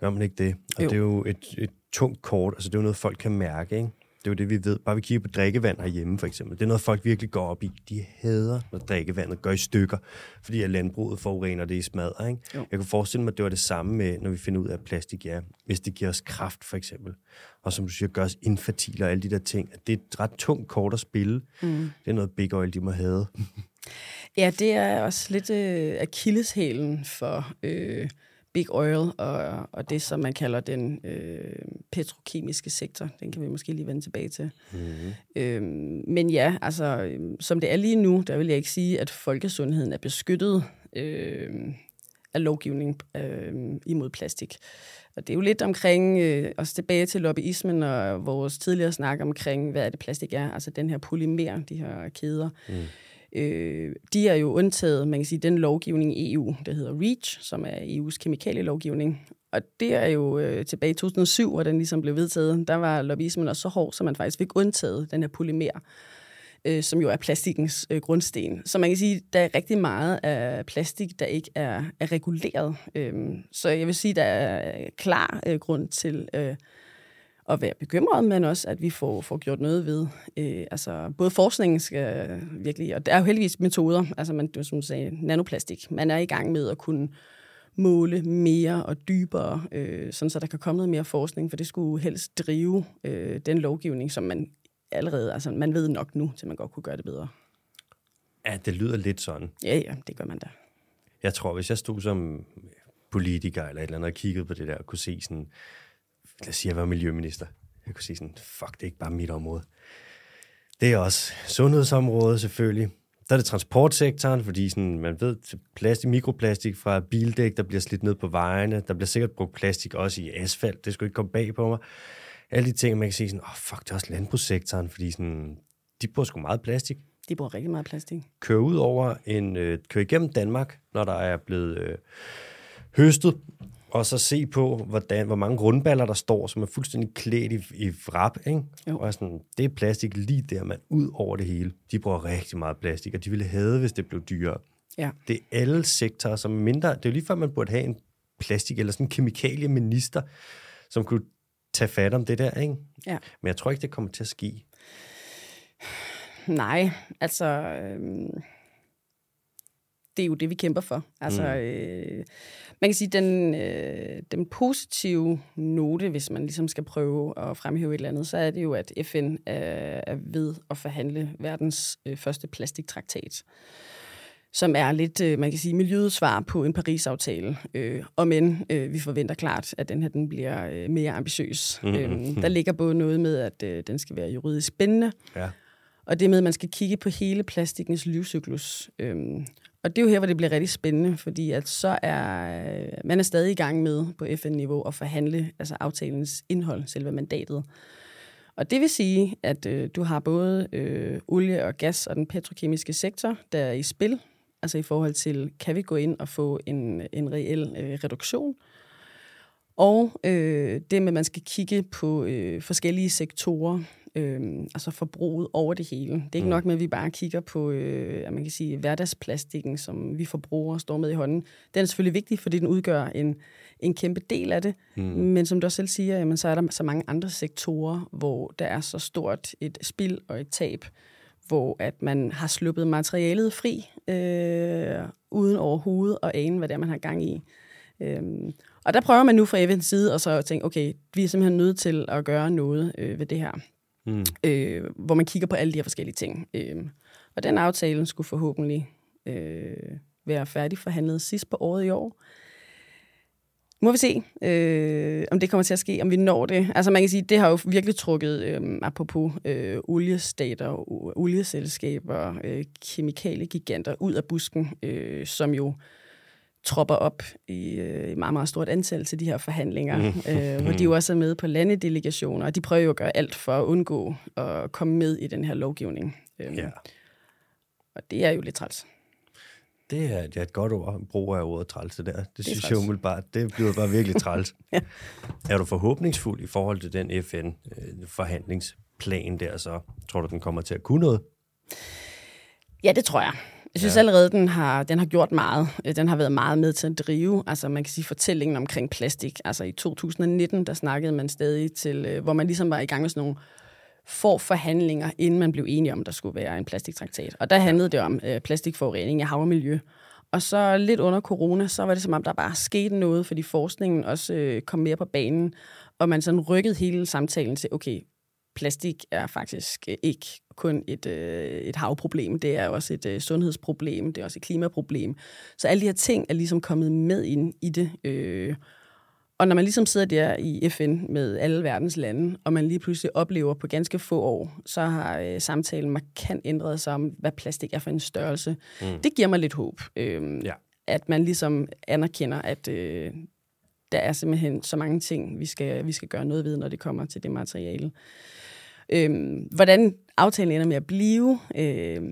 Gør man ikke det? Og Jo. det er jo et, et tungt kort, altså det er jo noget, folk kan mærke, ikke? Det er jo det, vi ved. Bare vi kigger på drikkevand herhjemme, for eksempel. Det er noget, folk virkelig går op i. De hader, når drikkevandet går i stykker, fordi at landbruget forurener det i smadret, ikke? Jo. Jeg kunne forestille mig, at det var det samme med, når vi finder ud af, at plastik er, hvis det giver os kraft, for eksempel. Og som du siger, gør os infertile og alle de der ting. At det er et ret tungt kort at spille. Mm. Det er noget Big Oil, de må have. Ja, det er også lidt øh, akilleshælen for øh, Big Oil og, og det, som man kalder den øh, petrokemiske sektor. Den kan vi måske lige vende tilbage til. Mm-hmm. Øh, men ja, altså, øh, som det er lige nu, der vil jeg ikke sige, at folkesundheden er beskyttet øh, af lovgivning øh, imod plastik. Og det er jo lidt omkring, øh, også tilbage til lobbyismen og vores tidligere snak omkring, hvad er det plastik er, altså den her polymer, de her kæder. Mm. Øh, de er jo undtaget, man kan sige, den lovgivning i EU, der hedder REACH, som er EU's kemikalielovgivning. Og det er jo øh, tilbage i 2007, hvor den ligesom blev vedtaget. Der var lobbyismen også så hård, så man faktisk fik undtaget den her polymer, øh, som jo er plastikkens øh, grundsten. Så man kan sige, der er rigtig meget af plastik, der ikke er, er reguleret. Øh, så jeg vil sige, der er klar øh, grund til... Øh, at være bekymret, men også, at vi får, får gjort noget ved. Øh, altså, både forskningen skal virkelig, og der er jo heldigvis metoder, altså man, som du sagde, nanoplastik. Man er i gang med at kunne måle mere og dybere, øh, sådan så der kan komme noget mere forskning, for det skulle helst drive øh, den lovgivning, som man allerede, altså man ved nok nu, til man godt kunne gøre det bedre. Ja, det lyder lidt sådan. Ja, ja, det gør man da. Jeg tror, hvis jeg stod som politiker eller et eller andet og kiggede på det der, og kunne se sådan, lad os sige, at jeg var miljøminister. Jeg kunne sige sådan, fuck, det er ikke bare mit område. Det er også sundhedsområdet selvfølgelig. Der er det transportsektoren, fordi sådan, man ved, plastik, mikroplastik fra bildæk, der bliver slidt ned på vejene. Der bliver sikkert brugt plastik også i asfalt. Det skulle ikke komme bag på mig. Alle de ting, man kan sige sådan, åh oh, fuck, det er også landbrugssektoren, fordi sådan, de bruger sgu meget plastik. De bruger rigtig meget plastik. Køre ud over en, øh, køre igennem Danmark, når der er blevet øh, høstet, og så se på, hvordan, hvor mange rundballer der står, som er fuldstændig klædt i, i vrap. Ikke? Jo. Og sådan, det er plastik lige der, man ud over det hele. De bruger rigtig meget plastik, og de ville have, hvis det blev dyrere. Ja. Det er alle sektorer, som mindre. Det er jo lige før, man burde have en plastik- eller sådan en kemikalieminister, som kunne tage fat om det der. Ikke? Ja. Men jeg tror ikke, det kommer til at ske. Nej, altså... Øh, det er jo det, vi kæmper for. Altså, mm. øh, man kan sige, den, øh, den positive note, hvis man ligesom skal prøve at fremhæve et eller andet, så er det jo, at FN er, er ved at forhandle verdens øh, første plastiktraktat som er lidt, øh, man kan sige, miljøets svar på en Paris-aftale. Øh, og men øh, vi forventer klart, at den her den bliver øh, mere ambitiøs. Mm-hmm. Øh, der ligger både noget med, at øh, den skal være juridisk spændende, Ja. og det med, at man skal kigge på hele plastikkens livscyklus. Øhm, og det er jo her, hvor det bliver rigtig spændende, fordi at så er øh, man er stadig i gang med på FN-niveau at forhandle altså aftalens indhold, selve mandatet. Og det vil sige, at øh, du har både øh, olie og gas og den petrokemiske sektor, der er i spil, altså i forhold til, kan vi gå ind og få en, en reel øh, reduktion? Og øh, det med, at man skal kigge på øh, forskellige sektorer, øh, altså forbruget over det hele. Det er ikke mm. nok med, at vi bare kigger på øh, man kan sige, hverdagsplastikken, som vi forbruger og står med i hånden. Den er selvfølgelig vigtig, fordi den udgør en, en kæmpe del af det. Mm. Men som du også selv siger, jamen, så er der så mange andre sektorer, hvor der er så stort et spild og et tab, hvor at man har sluppet materialet fri, øh, uden overhovedet at ane, hvad det er, man har gang i. Øhm, og der prøver man nu fra Evans side at så tænke, okay, vi er simpelthen nødt til at gøre noget øh, ved det her. Mm. Øh, hvor man kigger på alle de her forskellige ting. Øh, og den aftale skulle forhåbentlig øh, være færdig forhandlet sidst på året i år. Må vi se, øh, om det kommer til at ske, om vi når det. Altså man kan sige, det har jo virkelig trukket, øh, apropos øh, oliestater, olieselskaber, øh, kemikaliegiganter ud af busken, øh, som jo tropper op i øh, meget, meget stort antal til de her forhandlinger, mm. øh, hvor de jo også er med på landedelegationer, og de prøver jo at gøre alt for at undgå at komme med i den her lovgivning. Øh, Ja. Og det er jo lidt træls. Det er, det er et godt ord, brug af ordet træls, det der. Det, det synes træls. jeg umiddelbart, det bliver bare virkelig træls. Ja. Er du forhåbningsfuld i forhold til den FN-forhandlingsplan der, så tror du, den kommer til at kunne noget? Ja, det tror jeg. Jeg synes ja. allerede, den har, den har gjort meget. Øh, den har været meget med til at drive, altså man kan sige fortællingen omkring plastik. Altså i 2019, der snakkede man stadig til, øh, hvor man ligesom var i gang med sådan nogle for forhandlinger, inden man blev enige om, der skulle være en plastiktraktat. Og der handlede det om øh, plastikforurening i hav og miljø. Og så lidt under corona, så var det som om, der bare skete noget, fordi forskningen også øh, kom mere på banen, og man sådan rykkede hele samtalen til, okay, plastik er faktisk øh, ikke kun et, øh, et havproblem, det er også et øh, sundhedsproblem, det er også et klimaproblem. Så alle de her ting er ligesom kommet med ind i det. Øh, og når man ligesom sidder der i FN med alle verdens lande, og man lige pludselig oplever på ganske få år, så har øh, samtalen markant ændret sig om, hvad plastik er for en størrelse. Mm. Det giver mig lidt håb. Øh, ja. At man ligesom anerkender, at øh, der er simpelthen så mange ting, vi skal, vi skal gøre noget ved, når det kommer til det materiale. Øh, hvordan aftalen ender med at blive, øh,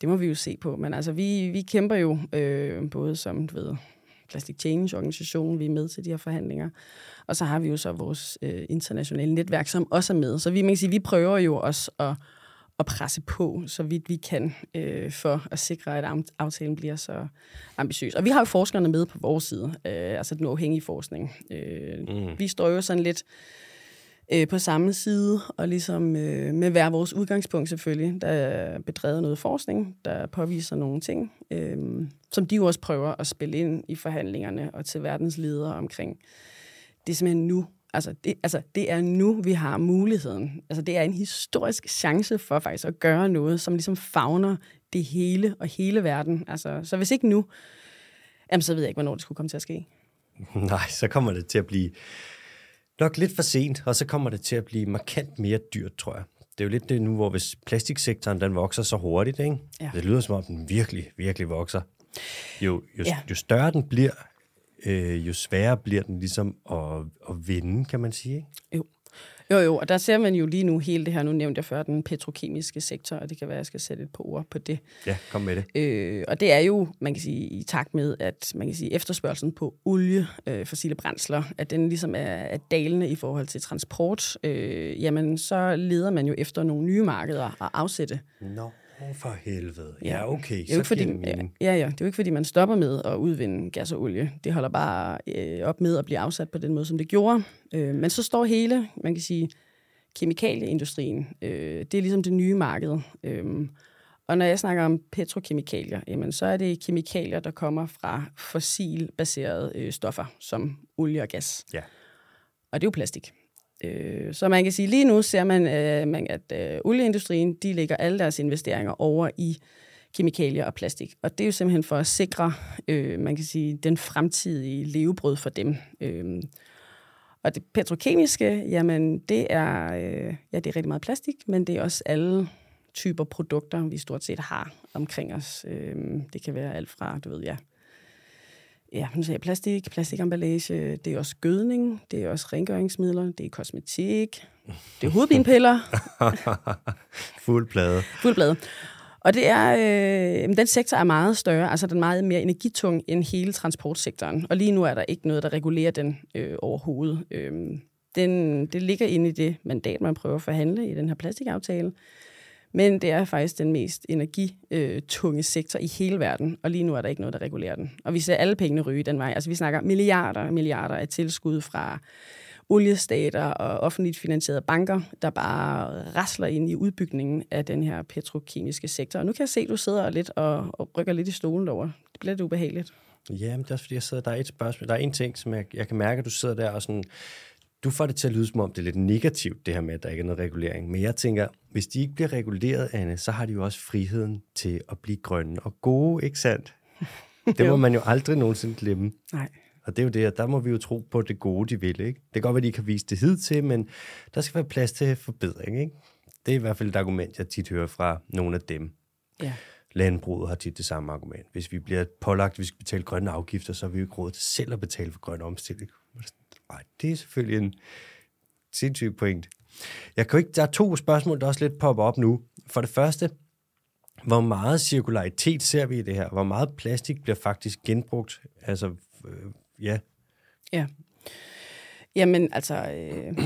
det må vi jo se på. Men altså, vi, vi kæmper jo øh, både som, du ved, Plastic Change organisation, vi er med til de her forhandlinger. Og så har vi jo så vores øh, internationale netværk, som også er med. Så vi, man kan sige, vi prøver jo også at, at presse på, så vidt vi kan, øh, for at sikre, at aftalen bliver så ambitiøs. Og vi har jo forskerne med på vores side, øh, altså den uafhængige forskning. Øh, mm. Vi står jo sådan lidt øh, på samme side, og ligesom øh, med hver vores udgangspunkt selvfølgelig. Der er bedrevet noget forskning, der påviser nogle ting, øh, som de jo også prøver at spille ind i forhandlingerne og til verdens ledere omkring. Det er simpelthen nu, altså det, altså det er nu, vi har muligheden. Altså det er en historisk chance for faktisk at gøre noget, som ligesom fagner det hele og hele verden. Altså, så hvis ikke nu, jamen, så ved jeg ikke, hvornår det skulle komme til at ske. Nej, så kommer det til at blive nok lidt for sent, og så kommer det til at blive markant mere dyrt, tror jeg. Det er jo lidt det nu, hvor hvis plastiksektoren den vokser så hurtigt, ikke? Ja. det lyder som om den virkelig, virkelig vokser. Jo, jo, ja. jo større den bliver, øh, jo sværere bliver den ligesom at, at vinde, kan man sige. Ikke? Jo. Jo, jo, og der ser man jo lige nu hele det her, nu nævnte jeg før, den petrokemiske sektor, og det kan være, at jeg skal sætte et par ord på det. Ja, kom med det. Øh, og det er jo, man kan sige, i takt med, at man kan sige, efterspørgselen på olie, øh, fossile brændsler, at den ligesom er, er dalende i forhold til transport, øh, jamen så leder man jo efter nogle nye markeder at afsætte. Nå. No. Oh, for helvede. Ja, ja okay. Det er jo ikke, fordi, ja, ja, det er jo ikke, fordi man stopper med at udvinde gas og olie. Det holder bare øh, op med at blive afsat på den måde, som det gjorde. Øh, men så står hele, man kan sige, kemikalieindustrien. Øh, det er ligesom det nye marked. Øh, og når jeg snakker om petrokemikalier, jamen, så er det kemikalier, der kommer fra fossilbaserede øh, stoffer, som olie og gas. Ja. Og det er jo plastik. Øh, så man kan sige, lige nu ser man, øh, at øh, olieindustrien, de lægger alle deres investeringer over i kemikalier og plastik. Og det er jo simpelthen for at sikre, øh, man kan sige, den fremtidige levebrød for dem. Øh, og det petrokemiske, jamen det er, øh, ja, det er rigtig meget plastik, men det er også alle typer produkter, vi stort set har omkring os. Øh, det kan være alt fra, du ved, ja, ja, hun sagde plastik, plastikemballage, det er også gødning, det er også rengøringsmidler, det er kosmetik, det er hovedpinepiller. Fuld plade. Fuld plade. Og det er, øh, den sektor er meget større, altså den er meget mere energitung end hele transportsektoren. Og lige nu er der ikke noget, der regulerer den øh, overhovedet. Øh, den, det ligger inde i det mandat, man prøver at forhandle i den her plastikaftale. Men det er faktisk den mest energitunge øh, sektor i hele verden, og lige nu er der ikke noget, der regulerer den. Og vi ser alle pengene ryge den vej. Altså vi snakker milliarder og milliarder af tilskud fra oliestater og offentligt finansierede banker, der bare rasler ind i udbygningen af den her petrokemiske sektor. Og nu kan jeg se, at du sidder lidt og, og rykker lidt i stolen over. Det bliver lidt ubehageligt. Ja, men det er også fordi, jeg sidder, der er et spørgsmål. Der er en ting, som jeg, jeg kan mærke, at du sidder der og sådan du får det til at lyde som om, det er lidt negativt, det her med, at der ikke er noget regulering. Men jeg tænker, hvis de ikke bliver reguleret, Anne, så har de jo også friheden til at blive grønne og gode, ikke sandt? Det må man jo aldrig nogensinde glemme. Nej. Og det er jo det, og der må vi jo tro på det gode, de vil. Ikke? Det kan godt være, de har vist det hid til, men der skal være plads til forbedring. Ikke? Det er i hvert fald et argument, jeg tit hører fra nogle af dem. Ja. Landbruget har tit det samme argument. Hvis vi bliver pålagt, at vi skal betale grønne afgifter, så har vi jo ikke råd til selv at betale for grøn omstilling. Nej, det er selvfølgelig en sindssyg point. Jeg kan ikke, der er to spørgsmål, der også lidt popper op nu. For det første, hvor meget cirkularitet ser vi i det her? Hvor meget plastik bliver faktisk genbrugt? Altså, øh, ja. Ja. Jamen, altså, øh,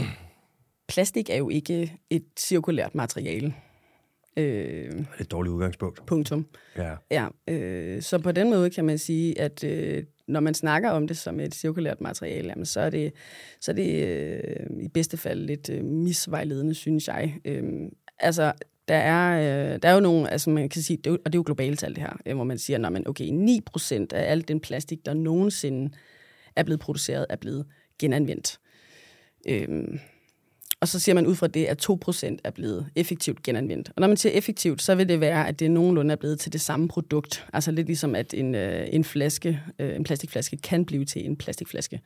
plastik er jo ikke et cirkulært materiale. Øh, Det er et dårligt udgangspunkt. punktum. Ja. Ja, øh, så på den måde kan man sige, at øh, når man snakker om det som et cirkulært materiale, jamen, så er det, så er det øh, i bedste fald lidt øh, misvejledende, synes jeg. Øh, altså, der er, øh, der er jo nogle, altså man kan sige, det er jo, og det er jo globalt tal det her, øh, hvor man siger, at okay, 9% af al den plastik, der nogensinde er blevet produceret, er blevet genanvendt. Øh, og så siger man ud fra det, at 2% er blevet effektivt genanvendt. Og når man siger effektivt, så vil det være, at det nogenlunde er blevet til det samme produkt. Altså lidt ligesom, at en, øh, en flaske, øh, en plastikflaske kan blive til en plastikflaske.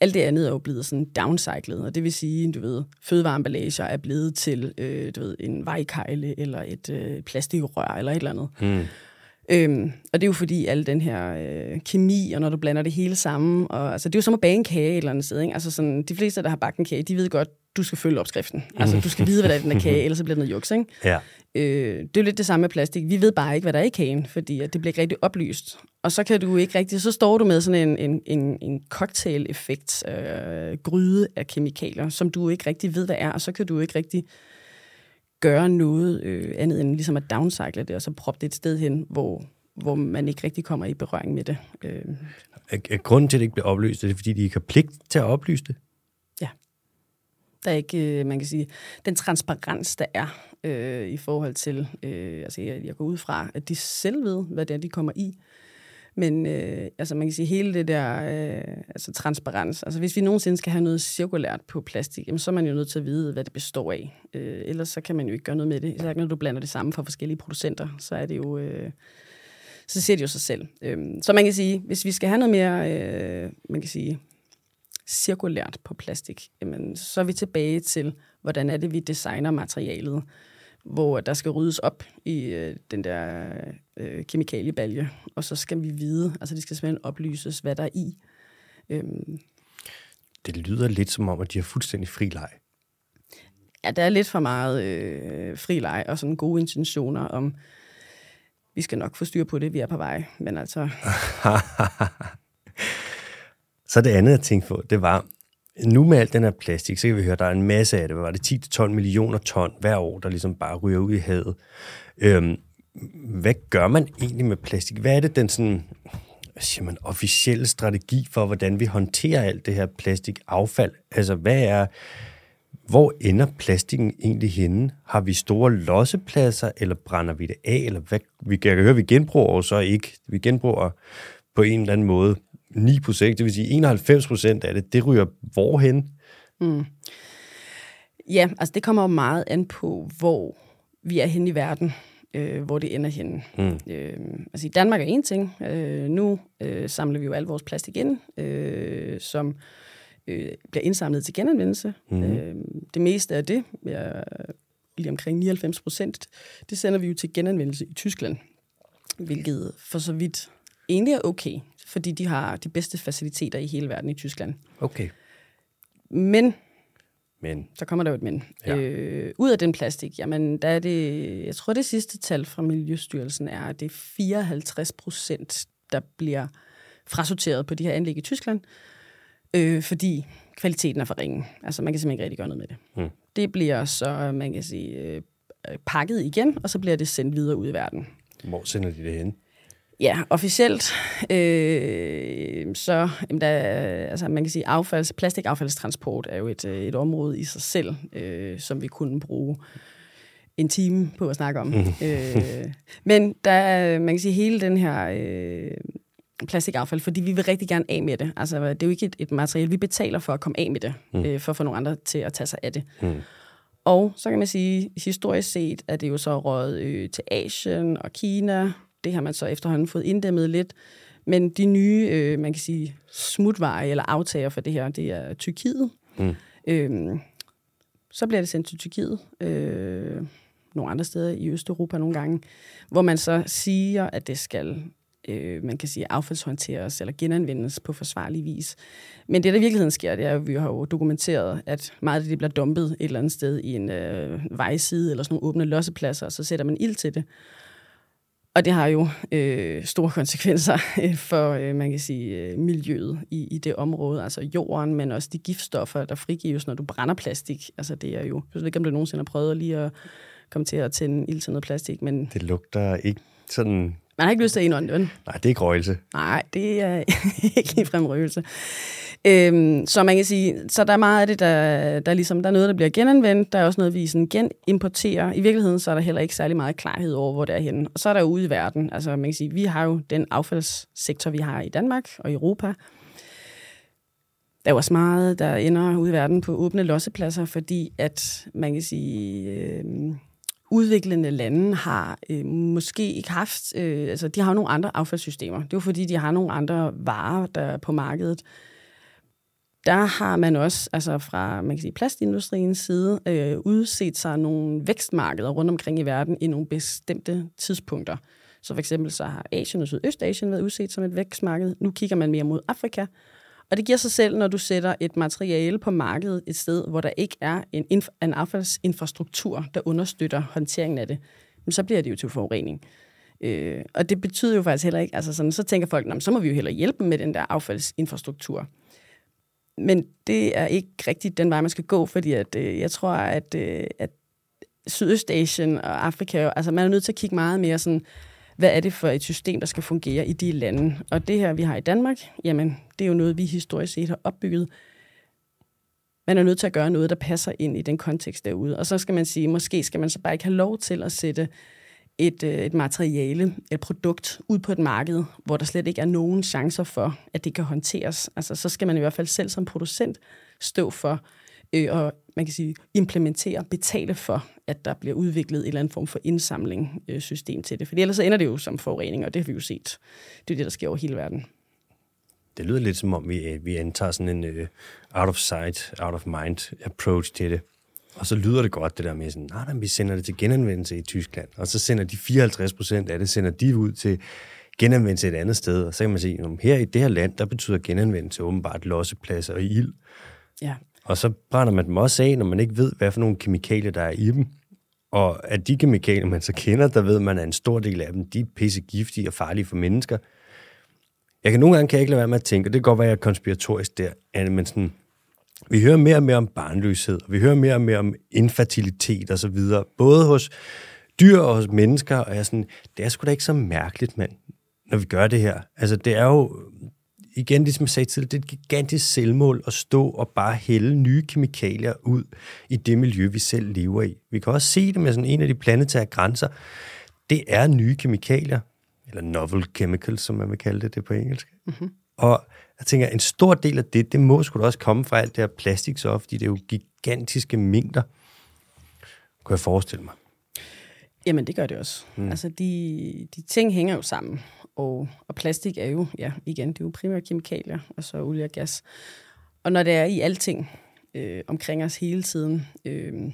Alt det andet er jo blevet sådan downcyclet, og det vil sige, du ved, fødevareemballager er blevet til øh, du ved, en vejkejle eller et øh, plastikrør eller et eller andet. Mm. Øhm, og det er jo fordi al den her øh, kemi, og når du blander det hele sammen, og, altså, det er jo som at bage en kage et eller andet sted. Ikke? Altså, sådan, de fleste, der har bagt en kage, de ved godt, du skal følge opskriften. Altså, du skal vide, hvad der er i den her kage, ellers så bliver det noget juks. Ikke? Ja. Øh, det er jo lidt det samme med plastik. Vi ved bare ikke, hvad der er i kagen, fordi at det bliver ikke rigtig oplyst. Og så kan du ikke rigtig, så står du med sådan en, en, en, en cocktail-effekt, øh, gryde af kemikalier, som du ikke rigtig ved, hvad er, og så kan du ikke rigtig gøre noget øh, andet end ligesom at downcycle det, og så proppe det et sted hen, hvor, hvor man ikke rigtig kommer i berøring med det. Øh, grunden til, at det ikke bliver oplyst, er det, fordi de ikke har pligt til at oplyse det? Der er ikke, øh, man kan sige, den transparens, der er øh, i forhold til, øh, altså jeg, jeg går ud fra, at de selv ved, hvad det er, de kommer i. Men øh, altså man kan sige, hele det der øh, altså transparens, altså hvis vi nogensinde skal have noget cirkulært på plastik, jamen, så er man jo nødt til at vide, hvad det består af. Øh, ellers så kan man jo ikke gøre noget med det. Så når du blander det sammen fra forskellige producenter, så er det jo... Øh, så ser det jo sig selv. Øh, så man kan sige, hvis vi skal have noget mere, øh, man kan sige, cirkulært på plastik, jamen, så er vi tilbage til, hvordan er det, vi designer materialet, hvor der skal ryddes op i øh, den der øh, kemikaliebalje, og så skal vi vide, altså det skal simpelthen oplyses, hvad der er i. Øhm, Det lyder lidt som om, at de har fuldstændig fri leg. ja, der er lidt for meget øh, fri leg og sådan gode intentioner om, vi skal nok få styr på det, vi er på vej. Men altså, Så det andet, jeg tænkte på, det var, nu med alt den her plastik, så kan vi høre, at der er en masse af det. Hvad var det? 10-12 millioner ton hver år, der ligesom bare ryger ud i havet. Øhm, hvad gør man egentlig med plastik? Hvad er det den sådan, hvad siger man, officielle strategi for, hvordan vi håndterer alt det her plastikaffald? Altså, hvad er, hvor ender plastikken egentlig henne? Har vi store lossepladser, eller brænder vi det af? Eller hvad? Vi kan høre, at vi genbruger så ikke. Vi genbruger på en eller anden måde 9 procent, det vil sige 91 procent af det, det ryger hvorhen? ja, altså det kommer jo meget an på, hvor vi er henne i verden, øh, hvor det ender henne. Mm. Øh, altså i Danmark er en ting. Øh, nu øh, samler vi jo al vores plastik ind, øh, som øh, bliver indsamlet til genanvendelse. Mm. Øh, det meste af det, ja, lige omkring 99 procent, det sender vi jo til genanvendelse i Tyskland, hvilket for så vidt egentlig er okay, fordi de har de bedste faciliteter i hele verden i Tyskland. Okay. Men Men så kommer der jo et men. Ja. Øh, ud af den plastik, jamen der er det, jeg tror det sidste tal fra Miljøstyrelsen er, at det er 54 procent, der bliver frasorteret på de her anlæg i Tyskland, øh, fordi kvaliteten er for ringe. Altså man kan simpelthen ikke rigtig gøre noget med det. Mm. Det bliver så, man kan sige, øh, pakket igen, og så bliver det sendt videre ud i verden. hvor sender de det hen? Ja, officielt, øh, så jamen der, er- altså man kan sige, affalds, plastikaffaldstransport er jo et, øh, et område i sig selv, øh, som vi kunne bruge en time på at snakke om. øh, men der er, man kan sige, hele den her øh, plastikaffald, fordi vi vil rigtig gerne af med det. Altså, det er jo ikke et, et materiale, vi betaler for at komme af med det, mm. øh, for at få nogle andre til at tage sig af det. Mm. Og så kan man sige, historisk set er det jo så råd øh, til Asien og Kina. Det har man så efterhånden fået inddæmmet lidt. Men de nye, øh, man kan sige, smutveje eller aftager for det her, det er Tyrkiet. Mm. Øhm, så bliver det sendt til Tyrkiet. Øh, nogle andre steder i Østeuropa nogle gange, hvor man så siger, at det skal øh, man kan sige, affaldshåndteres eller genanvendes på forsvarlig vis. Men det, der i virkeligheden sker, det er, at vi har jo dokumenteret, at meget af det bliver dumpet et eller andet sted i en øh, vejside eller sådan nogle åbne lossepladser, og så sætter man ild til det. Og det har jo øh, store konsekvenser øh, for, øh, man kan sige, øh, miljøet i, i det område, altså jorden, men også de giftstoffer, der frigives, når du brænder plastik. Altså det er jo, jeg ved ikke, om du nogensinde har prøvet lige at komme til at tænde ild til noget plastik. Men Det lugter ikke sådan man har ikke lyst til at indånde det, vel? Nej, det er ikke røgelse. Nej, det er ikke ligefrem røgelse. Øhm, så man kan sige, så der er meget af det, der, der, ligesom, der er noget, der bliver genanvendt. Der er også noget, vi sådan genimporterer. I virkeligheden så er der heller ikke særlig meget klarhed over, hvor det er henne. Og så er der ude i verden. Altså man kan sige, vi har jo den affaldssektor, vi har i Danmark og i Europa. Der er også meget, der ender ude i verden på åbne lossepladser, fordi at man kan sige, øh, udviklende lande har øh, måske ikke haft, øh, altså de har jo nogle andre affaldssystemer. Det er jo fordi, de har nogle andre varer, der er på markedet. Der har man også, altså fra man kan sige, plastindustriens side, øh, udset sig nogle vækstmarkeder rundt omkring i verden i nogle bestemte tidspunkter. Så for eksempel så har Asien og Sydøstasien været udset som et vækstmarked. Nu kigger man mere mod Afrika. Og det giver sig selv, når du sætter et materiale på markedet et sted, hvor der ikke er en, inf- en affaldsinfrastruktur, der understøtter håndteringen af det, så bliver det jo til forurening. Øh, og det betyder jo faktisk heller ikke, altså sådan, så tænker folk, så må vi jo heller hjælpe dem med den der affaldsinfrastruktur. Men det er ikke rigtigt den vej, man skal gå, fordi at, øh, jeg tror, at, øh, at Sydøstasien og Afrika, altså man er nødt til at kigge meget mere sådan, hvad er det for et system, der skal fungere i de lande. Og det her, vi har i Danmark, jamen, det er jo noget, vi historisk set har opbygget. Man er nødt til at gøre noget, der passer ind i den kontekst derude. Og så skal man sige, måske skal man så bare ikke have lov til at sætte et, øh, et materiale, et produkt ud på et marked, hvor der slet ikke er nogen chancer for, at det kan håndteres. Altså, så skal man i hvert fald selv som producent stå for øh, og man kan sige, implementere, betale for, at der bliver udviklet en eller anden form for indsamling øh, til det. For ellers så ender det jo som forurening, og det har vi jo set. Det er det, der sker over hele verden. Det lyder lidt som om, vi, øh, vi antager sådan en uh, out of sight, out of mind approach til det. Og så lyder det godt, det der med sådan, nej, nej, vi sender det til genanvendelse i Tyskland, og så sender de 54 procent af det, sender de ud til genanvendelse et andet sted. Og så kan man sige, at her i det her land, der betyder genanvendelse åbenbart lossepladser og ild. Ja. Og så brænder man dem også af, når man ikke ved, hvad for nogle kemikalier, der er i dem. Og at de kemikalier, man så kender, der ved man, at en stor del af dem, de er pisse giftige og farlige for mennesker. Jeg kan nogle gange kan jeg ikke lade være med at tænke, og det kan godt være, at jeg er konspiratorisk der, men sådan, vi hører mere og mere om barnløshed, og vi hører mere og mere om infertilitet og så videre, både hos dyr og hos mennesker, og jeg er sådan, det er sgu da ikke så mærkeligt, mand, når vi gør det her. Altså, det er jo, igen, ligesom jeg sagde tidligere, det er et gigantisk selvmål at stå og bare hælde nye kemikalier ud i det miljø, vi selv lever i. Vi kan også se det med sådan en af de planetære grænser. Det er nye kemikalier, eller novel chemicals, som man vil kalde det, det på engelsk. Mm-hmm. Og jeg tænker, en stor del af det, det må da også komme fra alt det her plastikstof, fordi det er jo gigantiske mængder, kunne jeg forestille mig. Jamen, det gør det også. Mm. Altså, de, de ting hænger jo sammen. Og, og plastik er jo, ja, igen, det er jo primært kemikalier, og så olie og gas. Og når det er i alting øh, omkring os hele tiden, øh,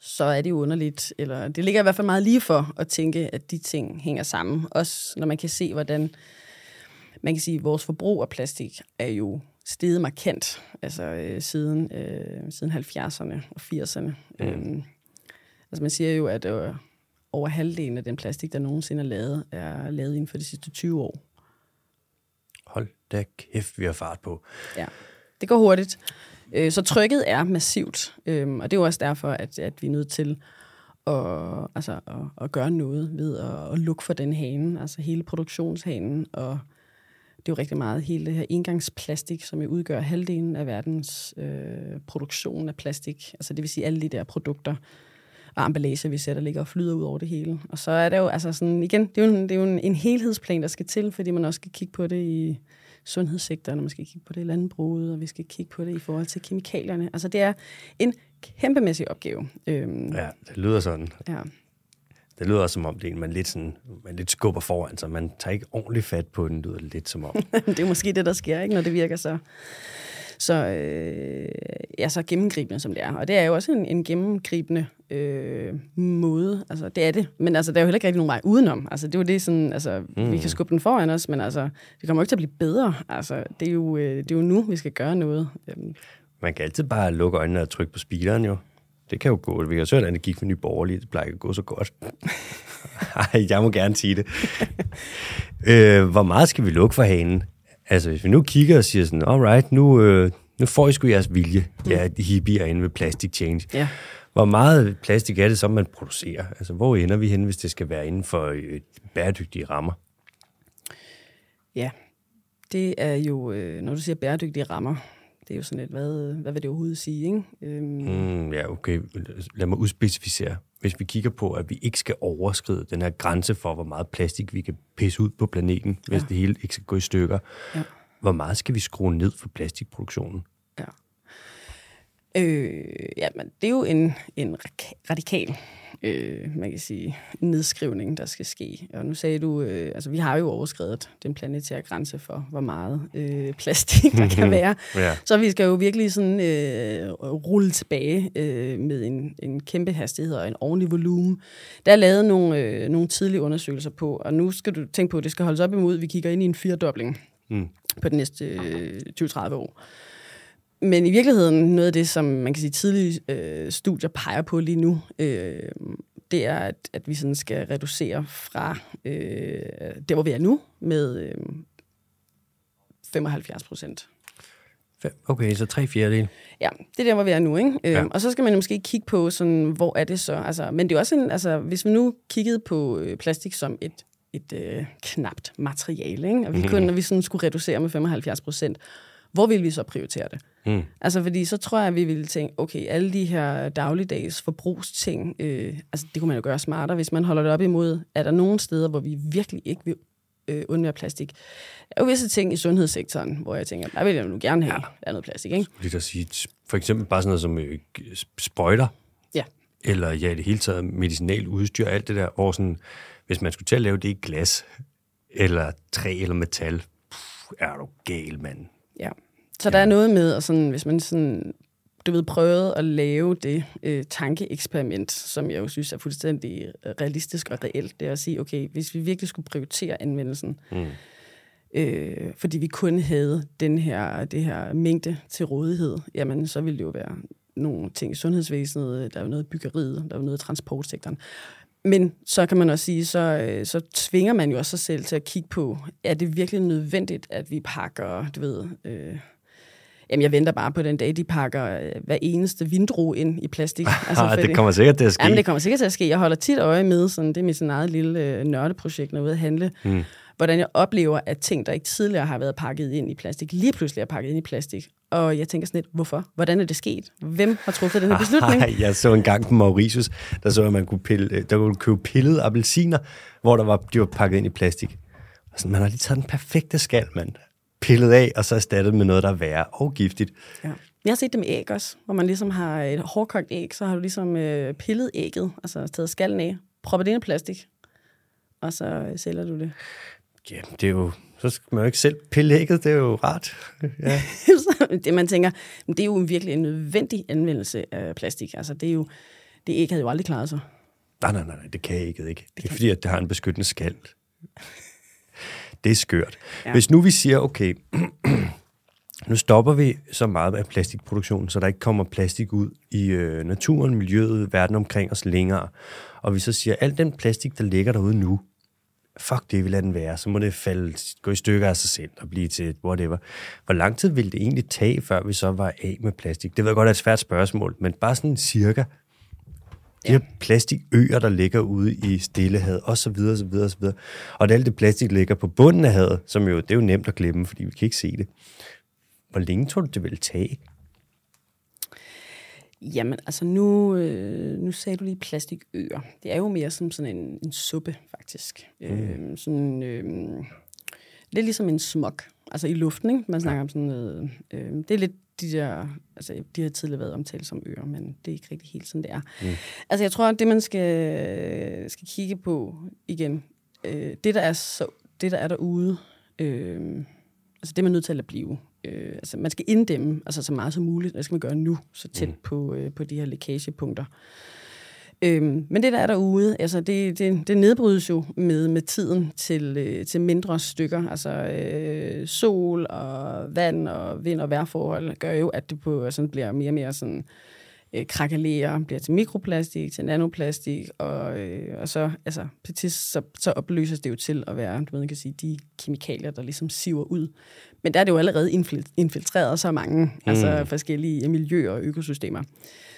så er det jo underligt, eller det ligger i hvert fald meget lige for at tænke, at de ting hænger sammen. Også når man kan se, hvordan man kan sige, at vores forbrug af plastik er jo steget markant, altså øh, siden, øh, siden 70'erne og 80'erne. Mm. Øhm, altså man siger jo, at øh, over halvdelen af den plastik, der nogensinde er lavet, er lavet inden for de sidste 20 år. Hold da kæft, vi har fart på. Ja, det går hurtigt. Øh, så trykket er massivt, øhm, og det er jo også derfor, at, at vi er nødt til at, altså, at, at gøre noget ved at, at lukke for den hane, altså hele produktionshanen, og det er jo rigtig meget hele det her engangsplastik, som jo udgør halvdelen af verdens øh, produktion af plastik. Altså det vil sige alle de der produkter og emballage, vi sætter, ligger og flyder ud over det hele. Og så er det jo, altså sådan, igen, det er jo, en, det er jo en, en helhedsplan, der skal til, fordi man også skal kigge på det i sundhedssektoren, og man skal kigge på det i landbruget, og vi skal kigge på det i forhold til kemikalierne. Altså det er en kæmpemæssig opgave. Øhm, Ja, det lyder sådan. ja. Det lyder også som om, det er man lidt, sådan, man lidt skubber foran sig. Man tager ikke ordentligt fat på den, lyder det lidt som om. det er måske det, der sker, ikke, når det virker så, så, øh, ja, så gennemgribende, som det er. Og det er jo også en, en gennemgribende øh, måde. Altså, det er det. Men altså, der er jo heller ikke rigtig nogen vej udenom. Altså, det er jo det sådan, altså, mm. vi kan skubbe den foran os, men altså, det kommer jo ikke til at blive bedre. Altså, det er jo, øh, det er jo nu, vi skal gøre noget. Øhm, Man kan altid bare lukke øjnene og trykke på speederen jo. Det kan jo gå. Vi kan hvordan det gik for Nye Borgerlige. Det plejer ikke at gå så godt. Ej, jeg må gerne sige det. øh, hvor meget skal vi lukke for hanen? Altså, hvis vi nu kigger og siger sådan, alright, nu, øh, nu får I sgu jeres vilje, ja, de hippier inde ved Plastic Change. ja. Hvor meget plastik er det så, man producerer? Altså, hvor ender vi hen, hvis det skal være inden for øh, bæredygtige rammer? Ja, det er jo, øh, når du siger bæredygtige rammer, det er jo sådan lidt, hvad, hvad vil det overhovedet sige, ikke? Øhm, Mm, ja, okay. Lad mig udspecificere. Hvis vi kigger på, at vi ikke skal overskride den her grænse for, hvor meget plastik vi kan pisse ud på planeten, hvis Ja. det hele ikke skal gå i stykker, Ja. hvor meget skal vi skrue ned for plastikproduktionen? Øh, ja, men det er jo en, en radikal, øh, man kan sige, nedskrivning, der skal ske. Og nu sagde du, øh, altså vi har jo overskrevet den planetære grænse for, hvor meget øh, plastik der kan være. Ja. Så vi skal jo virkelig sådan øh, rulle tilbage øh, med en, en kæmpe hastighed og en ordentlig volumen. Der er lavet nogle, øh, nogle tidlige undersøgelser på, og nu skal du tænke på, at det skal holdes op imod, at vi kigger ind i en firedobling Mm. på de næste øh, 20-30 år. Men i virkeligheden, noget af det, som man kan sige tidlige øh, studier peger på lige nu, øh, det er, at, at vi sådan skal reducere fra øh, der, hvor vi er nu, med øh, 75 procent. Okay, så tre fjerdedel. Ja, det er der, hvor vi er nu, ikke? Ja. Ja. Og så skal man måske kigge på, sådan, hvor er det så? Altså, men det er også en, altså, hvis vi nu kiggede på øh, plastik som et, et øh, knapt materiale, ikke? og vi kun, når vi sådan skulle reducere med 75 procent, hvor vil vi så prioritere det? Mm. Altså, fordi så tror jeg, at vi ville tænke, okay, alle de her dagligdags forbrugsting, øh, altså, det kunne man jo gøre smartere, hvis man holder det op imod, er der nogle steder, hvor vi virkelig ikke vil øh, undvære plastik. Der er jo visse ting i sundhedssektoren, hvor jeg tænker, der vil jeg nu gerne have, ja. der er noget plastik, ikke? Lidt at sige, for eksempel bare sådan noget som øh, sprøjter, Ja. eller ja, i det hele taget medicinal udstyr, alt det der, hvor sådan, hvis man skulle til at lave det i glas, eller træ eller metal, pff, er du gal, mand. Ja. Så der er noget med, at sådan, hvis man sådan, du ved, prøvede at lave det øh, tankeeksperiment, som jeg jo synes er fuldstændig øh, realistisk og reelt, det er at sige, okay, hvis vi virkelig skulle prioritere anvendelsen, Mm. øh, fordi vi kun havde den her, det her mængde til rådighed, jamen så ville det jo være nogle ting i sundhedsvæsenet, der er jo noget i byggeriet, der er jo noget i transportsektoren. Men så kan man også sige, så, øh, så tvinger man jo også sig selv til at kigge på, er det virkelig nødvendigt, at vi pakker, du ved, øh, jamen jeg venter bare på den dag, de pakker øh, hver eneste vindrue ind i plastik. Altså, fordi- det kommer sikkert til at ske. Jamen, det kommer sikkert til at ske. Jeg holder tit øje med, sådan, det er mit sådan eget lille øh, nørdeprojekt, når jeg er ude at handle, Mm. hvordan jeg oplever, at ting, der ikke tidligere har været pakket ind i plastik, lige pludselig er pakket ind i plastik. Og jeg tænker sådan lidt, hvorfor? Hvordan er det sket? Hvem har truffet den her beslutning? Ej, jeg så en gang på Mauritius, der så, at man kunne, pille, øh, der kunne købe pillede appelsiner, hvor der var, de var pakket ind i plastik. Sådan, man har lige taget den perfekte skal, mand. Pillet af, og så erstattet med noget, der er værre og giftigt. Ja. Jeg har set det med æg også, hvor man ligesom har et hårdkogt æg, så har du ligesom øh, pillet ægget, altså taget skallen af, proppet det i plastik, og så øh, sælger du det. Ja, det er jo, så skal man jo ikke selv pille ægget, det er jo rart. Ja. Det man tænker, det er jo virkelig en nødvendig anvendelse af plastik. Altså det er jo, det æg havde jo aldrig klaret sig. Nej, nej, nej, det kan ægget ikke. Det er fordi, at det har en beskyttende skal. Det er skørt. Ja. Hvis nu vi siger, okay, nu stopper vi så meget af plastikproduktionen, så der ikke kommer plastik ud i øh, naturen, miljøet, verden omkring os længere. Og vi så siger, al den plastik, der ligger derude nu, fuck det, vi lader den være. Så må det falde, gå i stykker af sig selv og blive til whatever. Hvor lang tid ville det egentlig tage, før vi så var af med plastik? Det ved jeg godt er et svært spørgsmål, men bare sådan cirka. De her plastikøer, der ligger ude i Stillehavet, og så videre, så videre, så videre. Og det alt det plastik ligger på bunden af havet, som jo, det er jo nemt at glemme, fordi vi kan ikke se det. Hvor længe tror du, det vil tage? Jamen, altså nu, øh, nu sagde du lige plastikøer. Det er jo mere som sådan en, en suppe, faktisk. Mm. Øh, sådan, øh, det er ligesom en smog, altså i luften, ikke? Man snakker ja. om sådan noget... Øh, det er lidt de der... Altså, de har tidligere været omtalt som øer, men det er ikke rigtig helt sådan, det er. Mm. Altså, jeg tror, at det, man skal, skal kigge på igen, øh, det, der er så, det, der er derude, øh, altså det er man nødt til at blive. Øh, altså man skal inddæmme altså så meget som muligt. Det skal man gøre nu, så tæt mm. på, øh, på de her lækagepunkter. Øhm, men det, der er derude, altså det, det, det nedbrydes jo med, med tiden til, øh, til mindre stykker. Altså øh, sol og vand og vind og vejrforhold gør jo, at det på, sådan bliver mere og mere sådan øh, krakelerer, bliver til mikroplastik, til nanoplastik, og, øh, og så, altså, til sidst, så, så opløses det jo til at være, du ved, man kan sige, de kemikalier, der ligesom siver ud. Men der er det jo allerede infil- infiltreret så mange mm. altså, forskellige miljøer og økosystemer.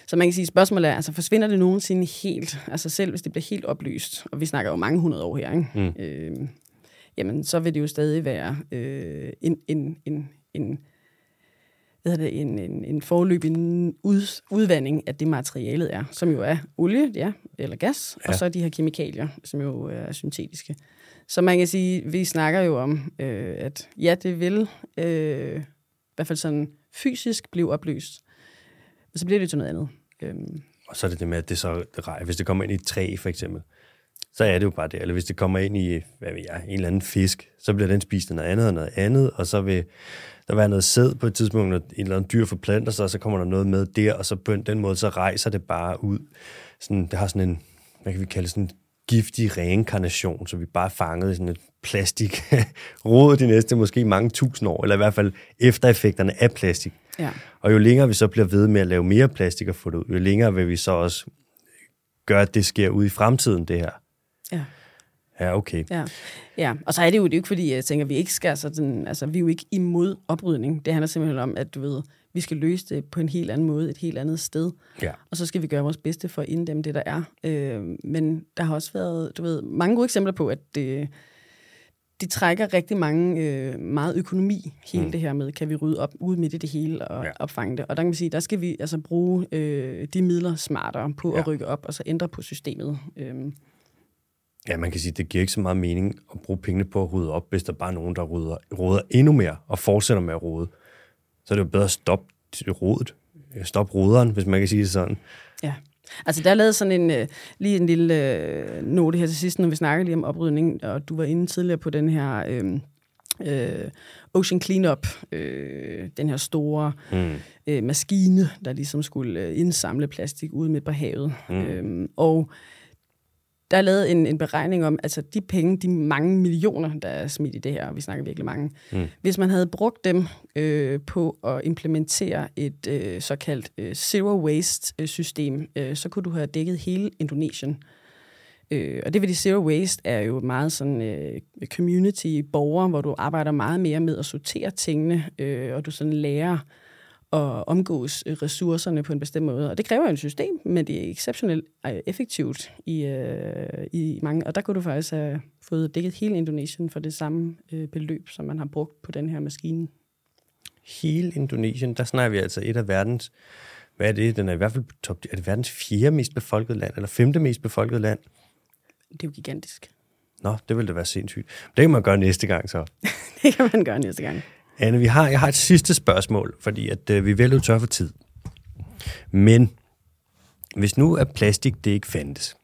Så man kan sige, spørgsmålet er, altså forsvinder det nogensinde helt, altså selv hvis det bliver helt oplyst, og vi snakker jo mange hundrede år her, ikke? Mm. Øh, jamen så vil det jo stadig være øh, en, en, en, en, hvad det, en, en, en forløbig ud, udvandring af det materialet er, som jo er olie, ja, eller gas, ja. og så de her kemikalier, som jo er syntetiske. Så man kan sige, vi snakker jo om, øh, at ja, det vil øh, i hvert fald sådan fysisk blive opløst, og så bliver det til noget andet. Øhm. Og så er det det med, at det så rejer. Hvis det kommer ind i et træ, for eksempel, så er det jo bare det. Eller hvis det kommer ind i, hvad ved jeg, en eller anden fisk, så bliver den spist af noget andet og noget andet, og så vil der være noget sæd på et tidspunkt, når en eller anden dyr forplanter sig, og så kommer der noget med der, og så på den måde, så rejser det bare ud. Sådan, det har sådan en, hvad kan vi kalde sådan en giftig reinkarnation, så vi bare er fanget i sådan et plastik rod de næste måske mange tusind år, eller i hvert fald eftereffekterne af plastik. Ja. Og jo længere vi så bliver ved med at lave mere plastik og få det ud, jo længere vil vi så også gøre, at det sker ud i fremtiden, det her. Ja. Ja, okay. Ja. ja, og så er det jo det er ikke, fordi jeg tænker, at vi ikke skal sådan, altså vi er jo ikke imod oprydning. Det handler simpelthen om, at du ved, vi skal løse det på en helt anden måde, et helt andet sted. Ja. Og så skal vi gøre vores bedste for at inddæmme det, der er. Øh, men der har også været, du ved, mange gode eksempler på, at det, det trækker rigtig mange, øh, meget økonomi, hele mm. det her med, kan vi rydde op ud midt i det hele og ja. opfange det. Og der kan man sige, der skal vi altså bruge øh, de midler smartere på ja. at rykke op og så ændre på systemet. Øh, Ja, man kan sige, det giver ikke så meget mening at bruge pengene på at rydde op, hvis der bare er nogen, der rydder, råder endnu mere og fortsætter med at rode. Så er det jo bedre at stoppe rodet. Stop roderen, hvis man kan sige det sådan. Ja. Altså, der er lavet sådan en, øh, lige en lille øh, note her til sidst, når vi snakker lige om oprydning, og du var inde tidligere på den her øh, øh, Ocean Cleanup, øh, den her store mm. øh, maskine, der ligesom skulle øh, indsamle plastik ud med på havet. Mm. Øh, og der er lavet en, en beregning om, altså de penge, de mange millioner, der er smidt i det her, og vi snakker virkelig mange, mm. hvis man havde brugt dem øh, på at implementere et øh, såkaldt øh, zero waste øh, system, øh, så kunne du have dækket hele Indonesien. Øh, og det vil de zero waste er jo meget sådan øh, community borger, hvor du arbejder meget mere med at sortere tingene, øh, og du sådan lærer at omgås øh, ressourcerne på en bestemt måde. Og det kræver jo et system, men det er exceptionelt effektivt i, øh, i mange. Og der kunne du faktisk have fået dækket hele Indonesien for det samme øh, beløb, som man har brugt på den her maskine. Hele Indonesien, der snakker vi altså et af verdens, hvad er det, den er i hvert fald top, er det verdens fjerde mest befolkede land, eller femte mest befolkede land? Det er jo gigantisk. Nå, det ville da være sindssygt. Det kan man gøre næste gang så. det kan man gøre næste gang. Anne, vi har, jeg har et sidste spørgsmål, fordi at, øh, vi er vel tør for tid. Men hvis nu at plastik det ikke fandtes,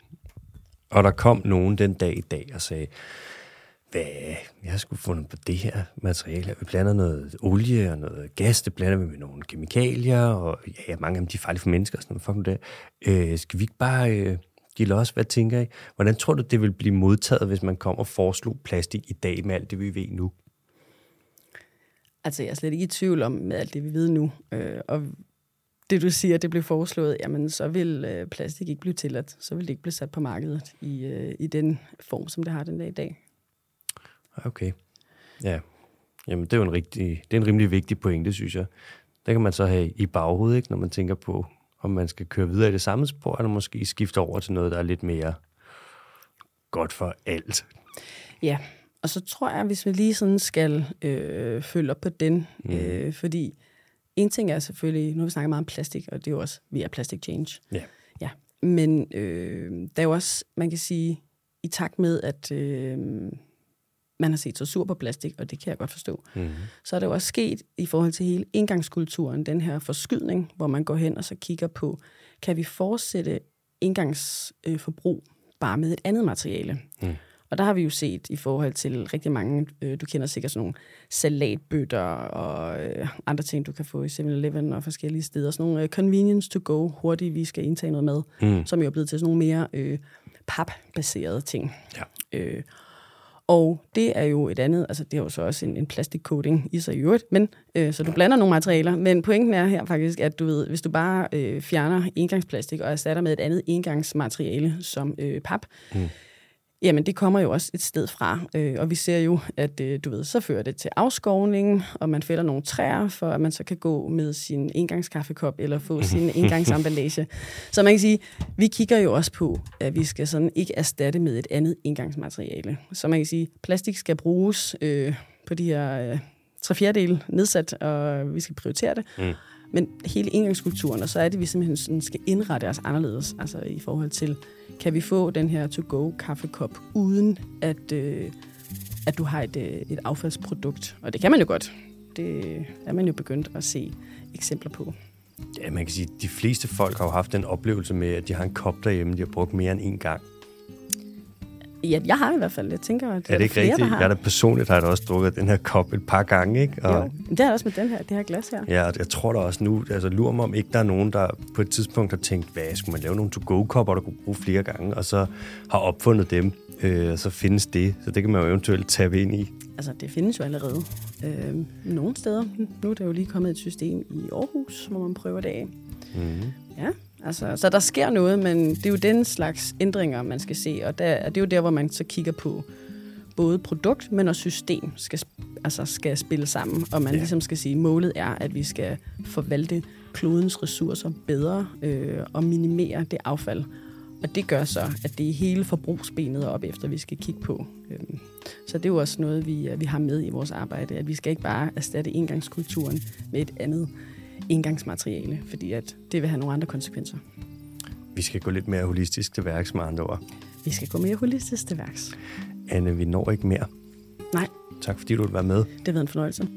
og der kom nogen den dag i dag og sagde, hvad, jeg har sgu fundet på det her materiale. Vi blander noget olie og noget gas, det blander vi med nogle kemikalier, og ja, mange af dem de er farlige for mennesker og sådan noget. Fuck det. Øh, skal vi ikke bare øh, give los? Hvad tænker I? Hvordan tror du, det vil blive modtaget, hvis man kommer og foreslog plastik i dag med alt det, vi ved nu? Altså, jeg er slet ikke i tvivl om med alt det, vi ved nu. Øh, og det, du siger, det blev foreslået, jamen, så vil øh, plastik ikke blive tilladt. Så vil det ikke blive sat på markedet i, øh, i den form, som det har den dag i dag. Okay. Ja. Jamen, det er jo en, rigtig, det er en rimelig vigtig pointe, synes jeg. Det kan man så have i baghovedet, ikke, når man tænker på, om man skal køre videre i det samme spor, eller måske skifte over til noget, der er lidt mere godt for alt. Ja, og så tror jeg, hvis vi lige sådan skal øh, følge op på den, mm. øh, fordi en ting er selvfølgelig, nu har vi snakket meget om plastik, og det er jo også via Plastic Change. Ja. ja. Men øh, der er jo også, man kan sige, i takt med, at øh, man har set så sur på plastik, og det kan jeg godt forstå, mm. så er der jo også sket i forhold til hele indgangskulturen, den her forskydning, hvor man går hen og så kigger på, kan vi fortsætte indgangsforbrug øh, bare med et andet materiale? Mm. Og der har vi jo set i forhold til rigtig mange, øh, du kender sikkert sådan nogle salatbøtter og øh, andre ting, du kan få i 7-Eleven og forskellige steder. Sådan nogle øh, convenience to go, hurtigt vi skal indtage noget mad, mm. som jo er blevet til sådan nogle mere øh, papbaserede ting. Ja. Øh, og det er jo et andet, altså det er jo så også en, en plastikcoating i sig i øvrigt, men, øh, så du blander nogle materialer. Men pointen er her faktisk, at du ved, hvis du bare øh, fjerner engangsplastik og erstatter med et andet engangsmateriale som øh, pap, mm Jamen, det kommer jo også et sted fra, øh, og vi ser jo, at øh, du ved, så fører det til afskovning, og man fælder nogle træer, for at man så kan gå med sin engangskaffekop eller få sin engangsemballage. Så man kan sige, vi kigger jo også på, at vi skal sådan ikke erstatte med et andet engangsmateriale. Så man kan sige, plastik skal bruges øh, på de her øh, tre fjerdedele nedsat, og vi skal prioritere det. Mm. Men hele indgangskulturen, og så er det, at vi simpelthen sådan skal indrette os anderledes, altså i forhold til, kan vi få den her to-go kaffekop, uden at, øh, at du har et, øh, et affaldsprodukt. Og det kan man jo godt. Det er man jo begyndt at se eksempler på. Ja, man kan sige, at de fleste folk har jo haft den oplevelse med, at de har en kop derhjemme, de har brugt mere end en gang. Ja, jeg har i hvert fald. Jeg tænker, at er det ikke flere, rigtigt? Jeg er da personligt har jeg da også drukket den her kop et par gange, ikke? Og, jo, det er også med den her, det her glas her. Ja, og jeg tror da også nu, altså lurer mig om ikke, der er nogen, der på et tidspunkt har tænkt, hvad, skulle man lave nogle to-go-kopper, der kunne bruge flere gange, og så har opfundet dem, øh, og så findes det. Så det kan man jo eventuelt tabe ind i. Altså, det findes jo allerede øh, nogle steder. Nu er der jo lige kommet et system i Aarhus, hvor man prøver det af. Mm-hmm. Ja, Altså, så der sker noget, men det er jo den slags ændringer, man skal se, og der, det er jo der, hvor man så kigger på både produkt, men også system skal, altså skal spille sammen, og man ja. ligesom skal sige, at målet er, at vi skal forvalte klodens ressourcer bedre øh, og minimere det affald. Og det gør så, at det er hele forbrugsbenet op efter, vi skal kigge på. Øhm, så det er jo også noget, vi, vi har med i vores arbejde, at vi skal ikke bare erstatte indgangskulturen med et andet indgangsmateriale, fordi at det vil have nogle andre konsekvenser. Vi skal gå lidt mere holistisk til værks med andre ord. Vi skal gå mere holistisk til værks. Anne, vi når ikke mere. Nej. Tak fordi du vil være med. Det har været en fornøjelse.